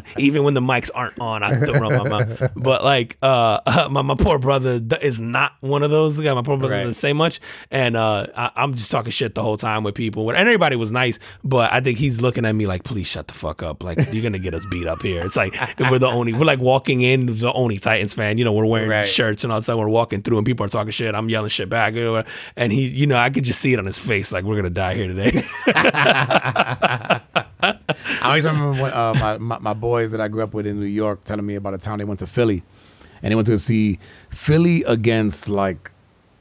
even when the mics aren't on, I still run my mouth. But like, uh, my, my poor brother is not one of those guys. My poor brother Right. doesn't say much, and uh, I, I'm just talking shit the whole time with people. And everybody was nice, but I think he's looking at me like, please shut the fuck up. Like you're gonna get us beat up here. It's like we're the only, we're like walking in, the only Titans fan. You know, we're wearing Right. shirts and all of a sudden we're walking through and people are talking shit. I'm yelling shit back, you know, and he, you know, I could just see it on his face, like we're gonna die here today. I always remember when, uh, my, my my boys that I grew up with in New York telling me about a time they went to Philly, and they went to see Philly against like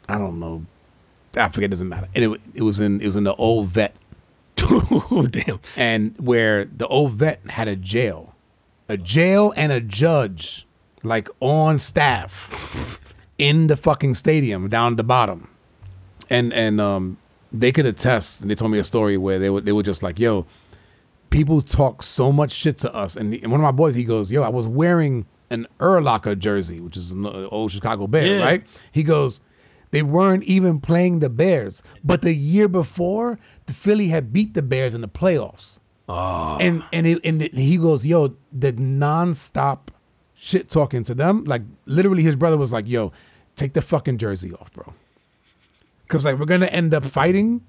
I don't know, I forget. Doesn't matter. And it, it was in it was in the old vet, damn. and where the old vet had a jail, a jail and a judge like on staff in the fucking stadium down at the bottom, and and um they could attest. And they told me a story where they were they were just like, yo, people talk so much shit to us. And, and one of my boys, he goes, yo, I was wearing an Urlacher jersey, which is an old Chicago Bear, Yeah. right? He goes, they weren't even playing the Bears, but the year before, the Philly had beat the Bears in the playoffs. Oh. And and it, and it- he goes, yo, the nonstop shit talking to them, like literally, his brother was like, yo, take the fucking jersey off, bro, because like we're gonna end up fighting,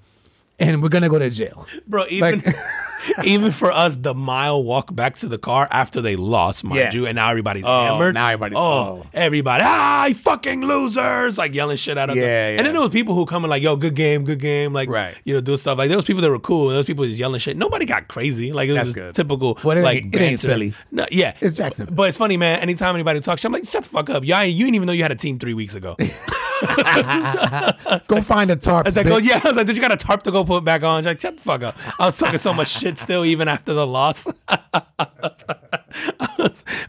and we're gonna go to jail. Bro, even Like- even for us, the mile walk back to the car after they lost, mind Yeah. you, and now everybody's Oh, hammered. now everybody- oh, oh. everybody, ah, you fucking losers, like yelling shit out of them. Yeah, And then there was people who come and like, yo, good game, good game, like, Right. you know, doing stuff. Like there was people that were cool, and those people just yelling shit. Nobody got crazy. Like it was just typical, Well, it ain't- like it ain't banter. Philly. No, yeah, It's Jackson. But it's funny, man. Anytime anybody talks shit, I'm like, shut the fuck up. Yeah, you didn't even know you had a team three weeks ago. Go find a tarp. I was like, oh bitch. yeah. I was like, did you got a tarp to go put back on? She's like, shut the fuck up. I was talking so much shit still, even after the loss.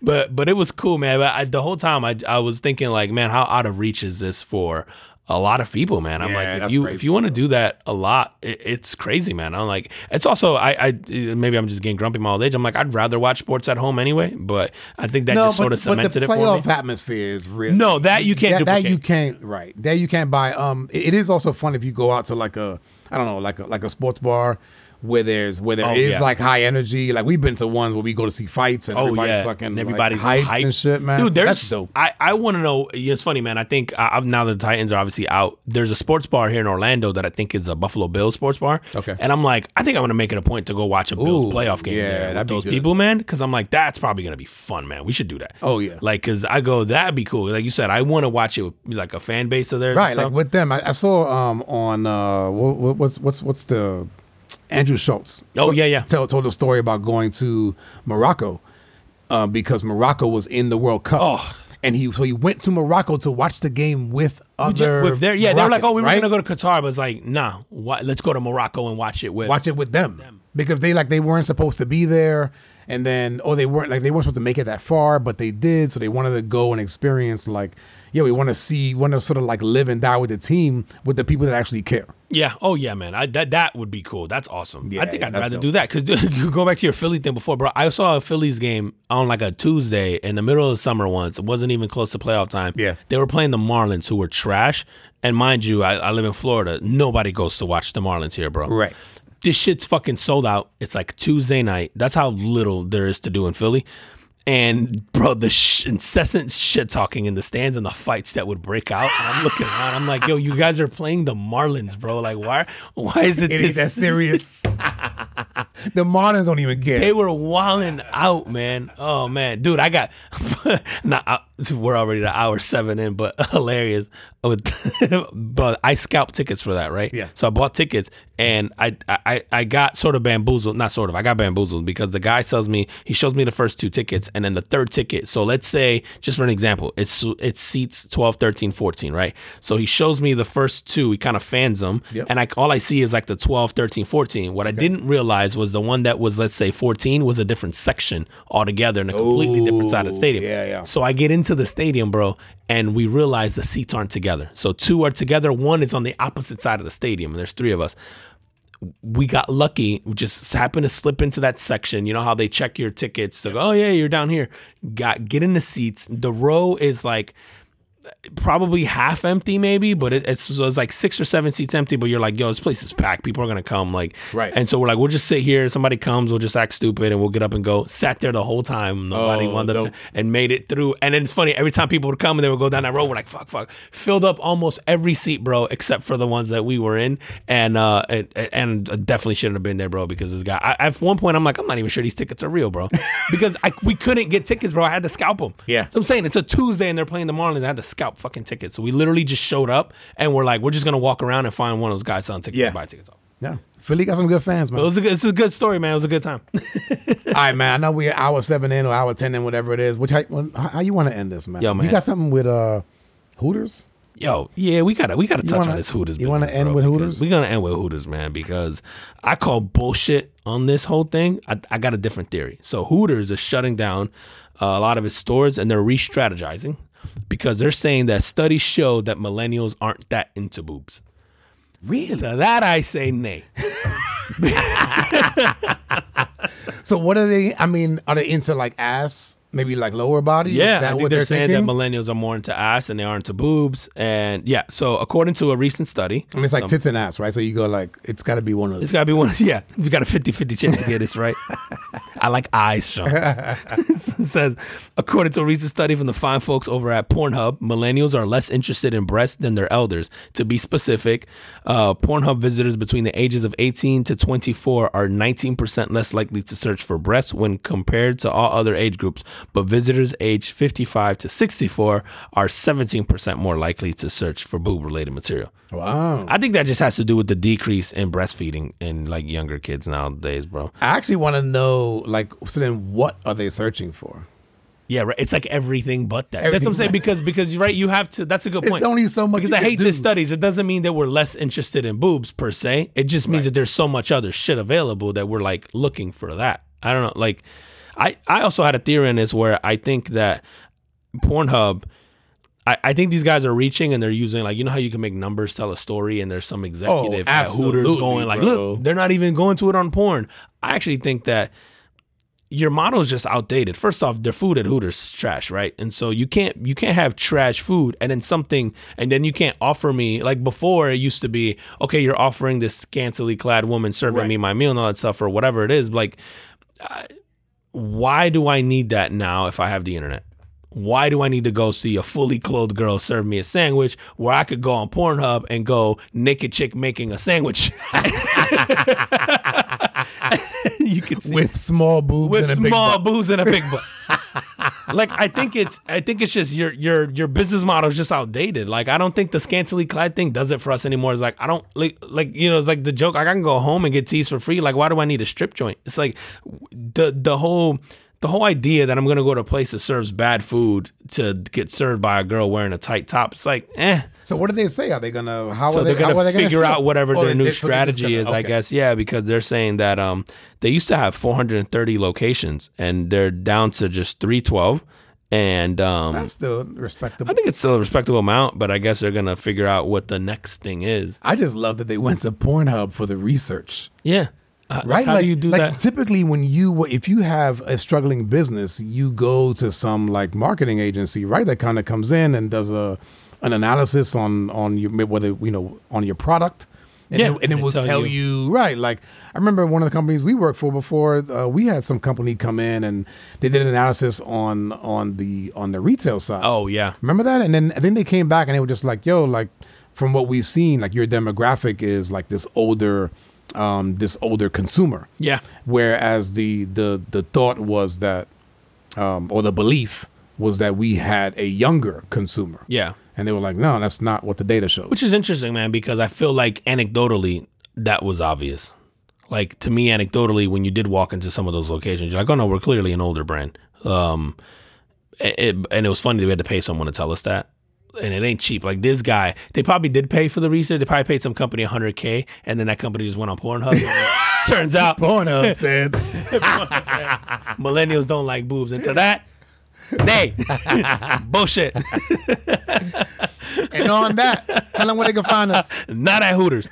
but but it was cool, man. But I, the whole time I I was thinking like, man, how out of reach is this for a lot of people, man? I'm Yeah, like, if you if you want to do that a lot, it, it's crazy, man. I'm like, it's also I I maybe I'm just getting grumpy my old age. I'm like, I'd rather watch sports at home anyway. But I think that just sort of cemented the it for playoff me. atmosphere is real. No, that you can't that, that you can't right. That you can't buy. Um, it- it is also fun if you go out to like a I don't know like a like a sports bar where there's where there is Oh, yeah. like high energy. Like we've been to ones where we go to see fights and Oh everybody's yeah, fucking and like, everybody's hyped hyped and shit, man. Dude, there's dope. I I want to know. It's funny, man. I think uh, now that the Titans are obviously out, there's a sports bar here in Orlando that I think is a Buffalo Bills sports bar. Okay. and I'm like, I think I'm gonna make it a point to go watch a Bills Ooh, playoff game yeah, there with those good. people, man. Because I'm like, that's probably gonna be fun, man. We should do that. Oh, yeah. like because I go, that'd be cool. Like you said, I want to watch it with like a fan base of theirs, Right, like with them, I, I saw um on uh what, what, what's what's what's the Andrew Schulz. Oh, yeah, yeah. Tell, told a story about going to Morocco, uh, because Morocco was in the World Cup. Oh. And he so he went to Morocco to watch the game with other with their yeah, they were like, oh, we were Moroccans, gonna go to Qatar, but it's like, nah, why, let's go to Morocco and watch it with. watch it with them, because they like they weren't supposed to be there, and then oh they weren't like they weren't supposed to make it that far, but they did, so they wanted to go and experience like yeah we want to see want to sort of like live and die with the team with the people that actually care. Yeah. Oh yeah, man. I, that that would be cool. That's awesome. Yeah, I think yeah, I'd rather dope. do that because you go back to your Philly thing before, bro. I saw a Phillies game on like a Tuesday in the middle of the summer once. It wasn't even close to playoff time. Yeah. They were playing the Marlins, who were trash. And mind you, I, I live in Florida. Nobody goes to watch the Marlins here, bro. Right. This shit's fucking sold out. It's like Tuesday night. That's how little there is to do in Philly. And bro, the sh- incessant shit talking in the stands and the fights that would break out. And I'm looking around. I'm like, yo, you guys are playing the Marlins, bro. Like, why? Why is it, It this that serious. the Marlins don't even get. They were walling out, man. Oh man, dude, I got. not, uh, we're already to hour seven in, but hilarious. But I scalped tickets for that, right? Yeah. So I bought tickets, and I, I I got sort of bamboozled. Not sort of. I got bamboozled because the guy tells me he shows me the first two tickets, and then the third ticket. So let's say, just for an example, it's it seats 12, 13, 14, right? So he shows me the first two. He kind of fans them, Yep. and I all I see is like the 12, 13, 14. What I didn't realize was the one that was let's say 14 was a different section altogether in a completely different side of the stadium. yeah, yeah. So I get into the stadium, bro, and we realize the seats aren't together. So two are together, one is on the opposite side of the stadium, and there's three of us. We got lucky. We just happened to slip into that section. You know how they check your tickets. So, oh yeah, you're down here. Got get in the seats. The row is like probably half empty, maybe, but it, it's so it's like six or seven seats empty. But you're like, yo, this place is packed. People are gonna come, like, Right. And so we're like, we'll just sit here. Somebody comes, we'll just act stupid, and we'll get up and go. Sat there the whole time. Nobody Oh, wanted up and made it through. And then it's funny every time people would come and they would go down that road. We're like, fuck, fuck, filled up almost every seat, bro, except for the ones that we were in. And uh, and, and definitely shouldn't have been there, bro, because this guy. I, at one point, I'm like, I'm not even sure these tickets are real, bro, because I, we couldn't get tickets, bro. I had to scalp them. Yeah. So I'm saying it's a Tuesday and they're playing the Marlins. I had to scalp fucking tickets. So we literally just showed up and we're like, we're just gonna walk around and find one of those guys selling tickets Yeah. and buy tickets off. Yeah. Philly got some good fans, It man. was a good, it's a good story, man. It was a good time. All right, man. I know we're hour seven in or hour ten in, whatever it is. Which how, how how you want to end this, man? Yo, man. You got something with uh Hooters? Yo, yeah, we gotta we gotta You touch wanna- on this Hooters. you wanna business, end bro, with because Hooters? We're gonna end with Hooters, man, because I call bullshit on this whole thing. I, I got a different theory. So Hooters is shutting down uh, a lot of its stores and they're re-strategizing because they're saying that studies show that millennials aren't that into boobs. Really? To that I say nay. So what are they? I mean, are they into like ass? Maybe like lower body? Is Yeah, that I think what they're, they're saying thinking? that millennials are more into ass and they are into boobs. And yeah, so according to a recent study, I mean, it's like um, tits and ass, right? So you go like, it's got to be one of It's got to be one. Yeah, we got a 50 50 chance to get this right. I like eyes, Sean. says, according to a recent study from the fine folks over at Pornhub, millennials are less interested in breasts than their elders. To be specific, uh, Pornhub visitors between the ages of 18 to 24 are 19% less likely to search for breasts when compared to all other age groups. But visitors aged 55 to 64 are 17% more likely to search for boob related material. Wow. I think that just has to do with the decrease in breastfeeding in like younger kids nowadays, bro. I actually want to know, like, so then what are they searching for? Yeah, right. It's like everything but that. That's what I'm saying because because right, you have to. That's a good point. It's only so much because I hate this do. studies. It doesn't mean that we're less interested in boobs per se. It just means that there's so much other shit available that we're like looking for that. I don't know. Like, I I also had a theory in this where I think that Pornhub. I, I think these guys are reaching and they're using like you know how you can make numbers tell a story and there's some oh, executive at Hooters going like bro. look they're not even going to it on porn. I actually think that your model is just outdated. First off, their food at Hooters is trash, right? And so you can't you can't have trash food and then something and then you can't offer me like before it used to be okay, you're offering this scantily clad woman serving Right. me my meal and all that stuff or whatever it is. Like, I- why do I need that now if I have the internet? Why do I need to go see a fully clothed girl serve me a sandwich where I could go on Pornhub and go naked chick making a sandwich? you can see With small boobs with and a big small butt. boobs and a big butt. like I think it's I think it's just your your your business model is just outdated. Like I don't think the scantily clad thing does it for us anymore. It's like I don't like like you know it's like the joke. Like I can go home and get teased for free. Like why do I need a strip joint? It's like the the whole. The whole idea that I'm gonna go to a place that serves bad food to get served by a girl wearing a tight top, it's like, eh. So what do they say? Are they gonna? How So are they? they're gonna how are they figure gonna out whatever Oh, their new strategy gonna- is, I guess. Yeah, because they're saying that um they used to have 430 locations and they're down to just 312. And um That's still respectable. I think it's still a respectable amount, but I guess they're gonna figure out what the next thing is. I just love that they went to Pornhub for the research. Yeah. Uh, Right? How like, do you do like that? typically when you if you have a struggling business, you go to some like marketing agency, right? That kind of comes in and does a an analysis on on your whether you know on your product. And Yeah, it, and it will tell tell, you. you. right. Like I remember one of the companies we worked for before. Uh, we had some company come in and they did an analysis on on the on the retail side. Oh yeah. Remember that? And then I think they came back and they were just like, "Yo, like from what we've seen, like your demographic is like this older, um, this older consumer." Yeah. Whereas the the the thought was that, um, or the belief was that we had a younger consumer. Yeah. And they were like, "No, that's not what the data shows." Which is interesting, man, because I feel like anecdotally that was obvious. Like to me, anecdotally, when you did walk into some of those locations, you're like, "Oh no, we're clearly an older brand." Um, it, it- and it was funny that we had to pay someone to tell us that, and it ain't cheap. Like this guy, they probably did pay for the research. They probably paid some company 100k, and then that company just went on Pornhub. Turns out, Pornhub said, millennials don't like boobs. And to that, nay, bullshit. And on that, tell them where they can find us. Not at Hooters.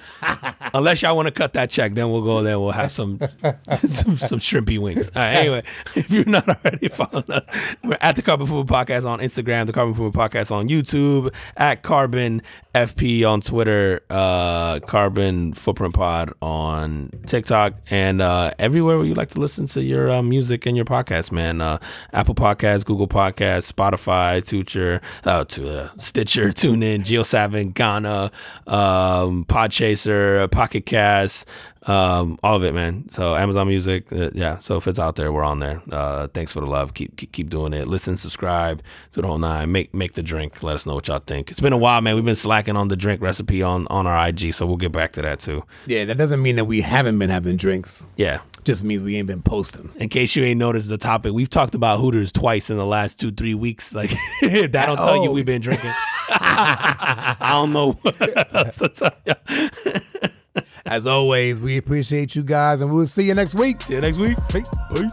Unless y'all want to cut that check, then we'll go there. We'll have some some, some shrimpy wings. All right. Anyway, if you're not already following us, we're at the Carbon Food Podcast on Instagram, the Carbon Food Podcast on YouTube, at Carbon FP on Twitter, uh, Carbon Footprint Pod on TikTok, and uh, everywhere where you like to listen to your uh, music and your podcast, man. Uh, Apple Podcasts, Google Podcasts, Spotify, Tutor, uh, to, uh, Stitcher, TuneIn, JioSaavn, Gaana, um, Podchaser, Pocket Cast, um, all of it, man. So Amazon Music, uh, yeah. So if it's out there, we're on there. Uh, thanks for the love. Keep, keep keep doing it. Listen, subscribe to the whole nine. Make make the drink. Let us know what y'all think. It's been a while, man. We've been slacking on the drink recipe on on our IG, so we'll get back to that too. Yeah, that doesn't mean that we haven't been having drinks. Yeah. Just means we ain't been posting. In case you ain't noticed the topic, we've talked about Hooters twice in the last two three weeks. Like that'll tell you Oh. we've been drinking. I don't know. what else to tell ya. As always, we appreciate you guys, and we'll see you next week. See you next week. Peace. Peace.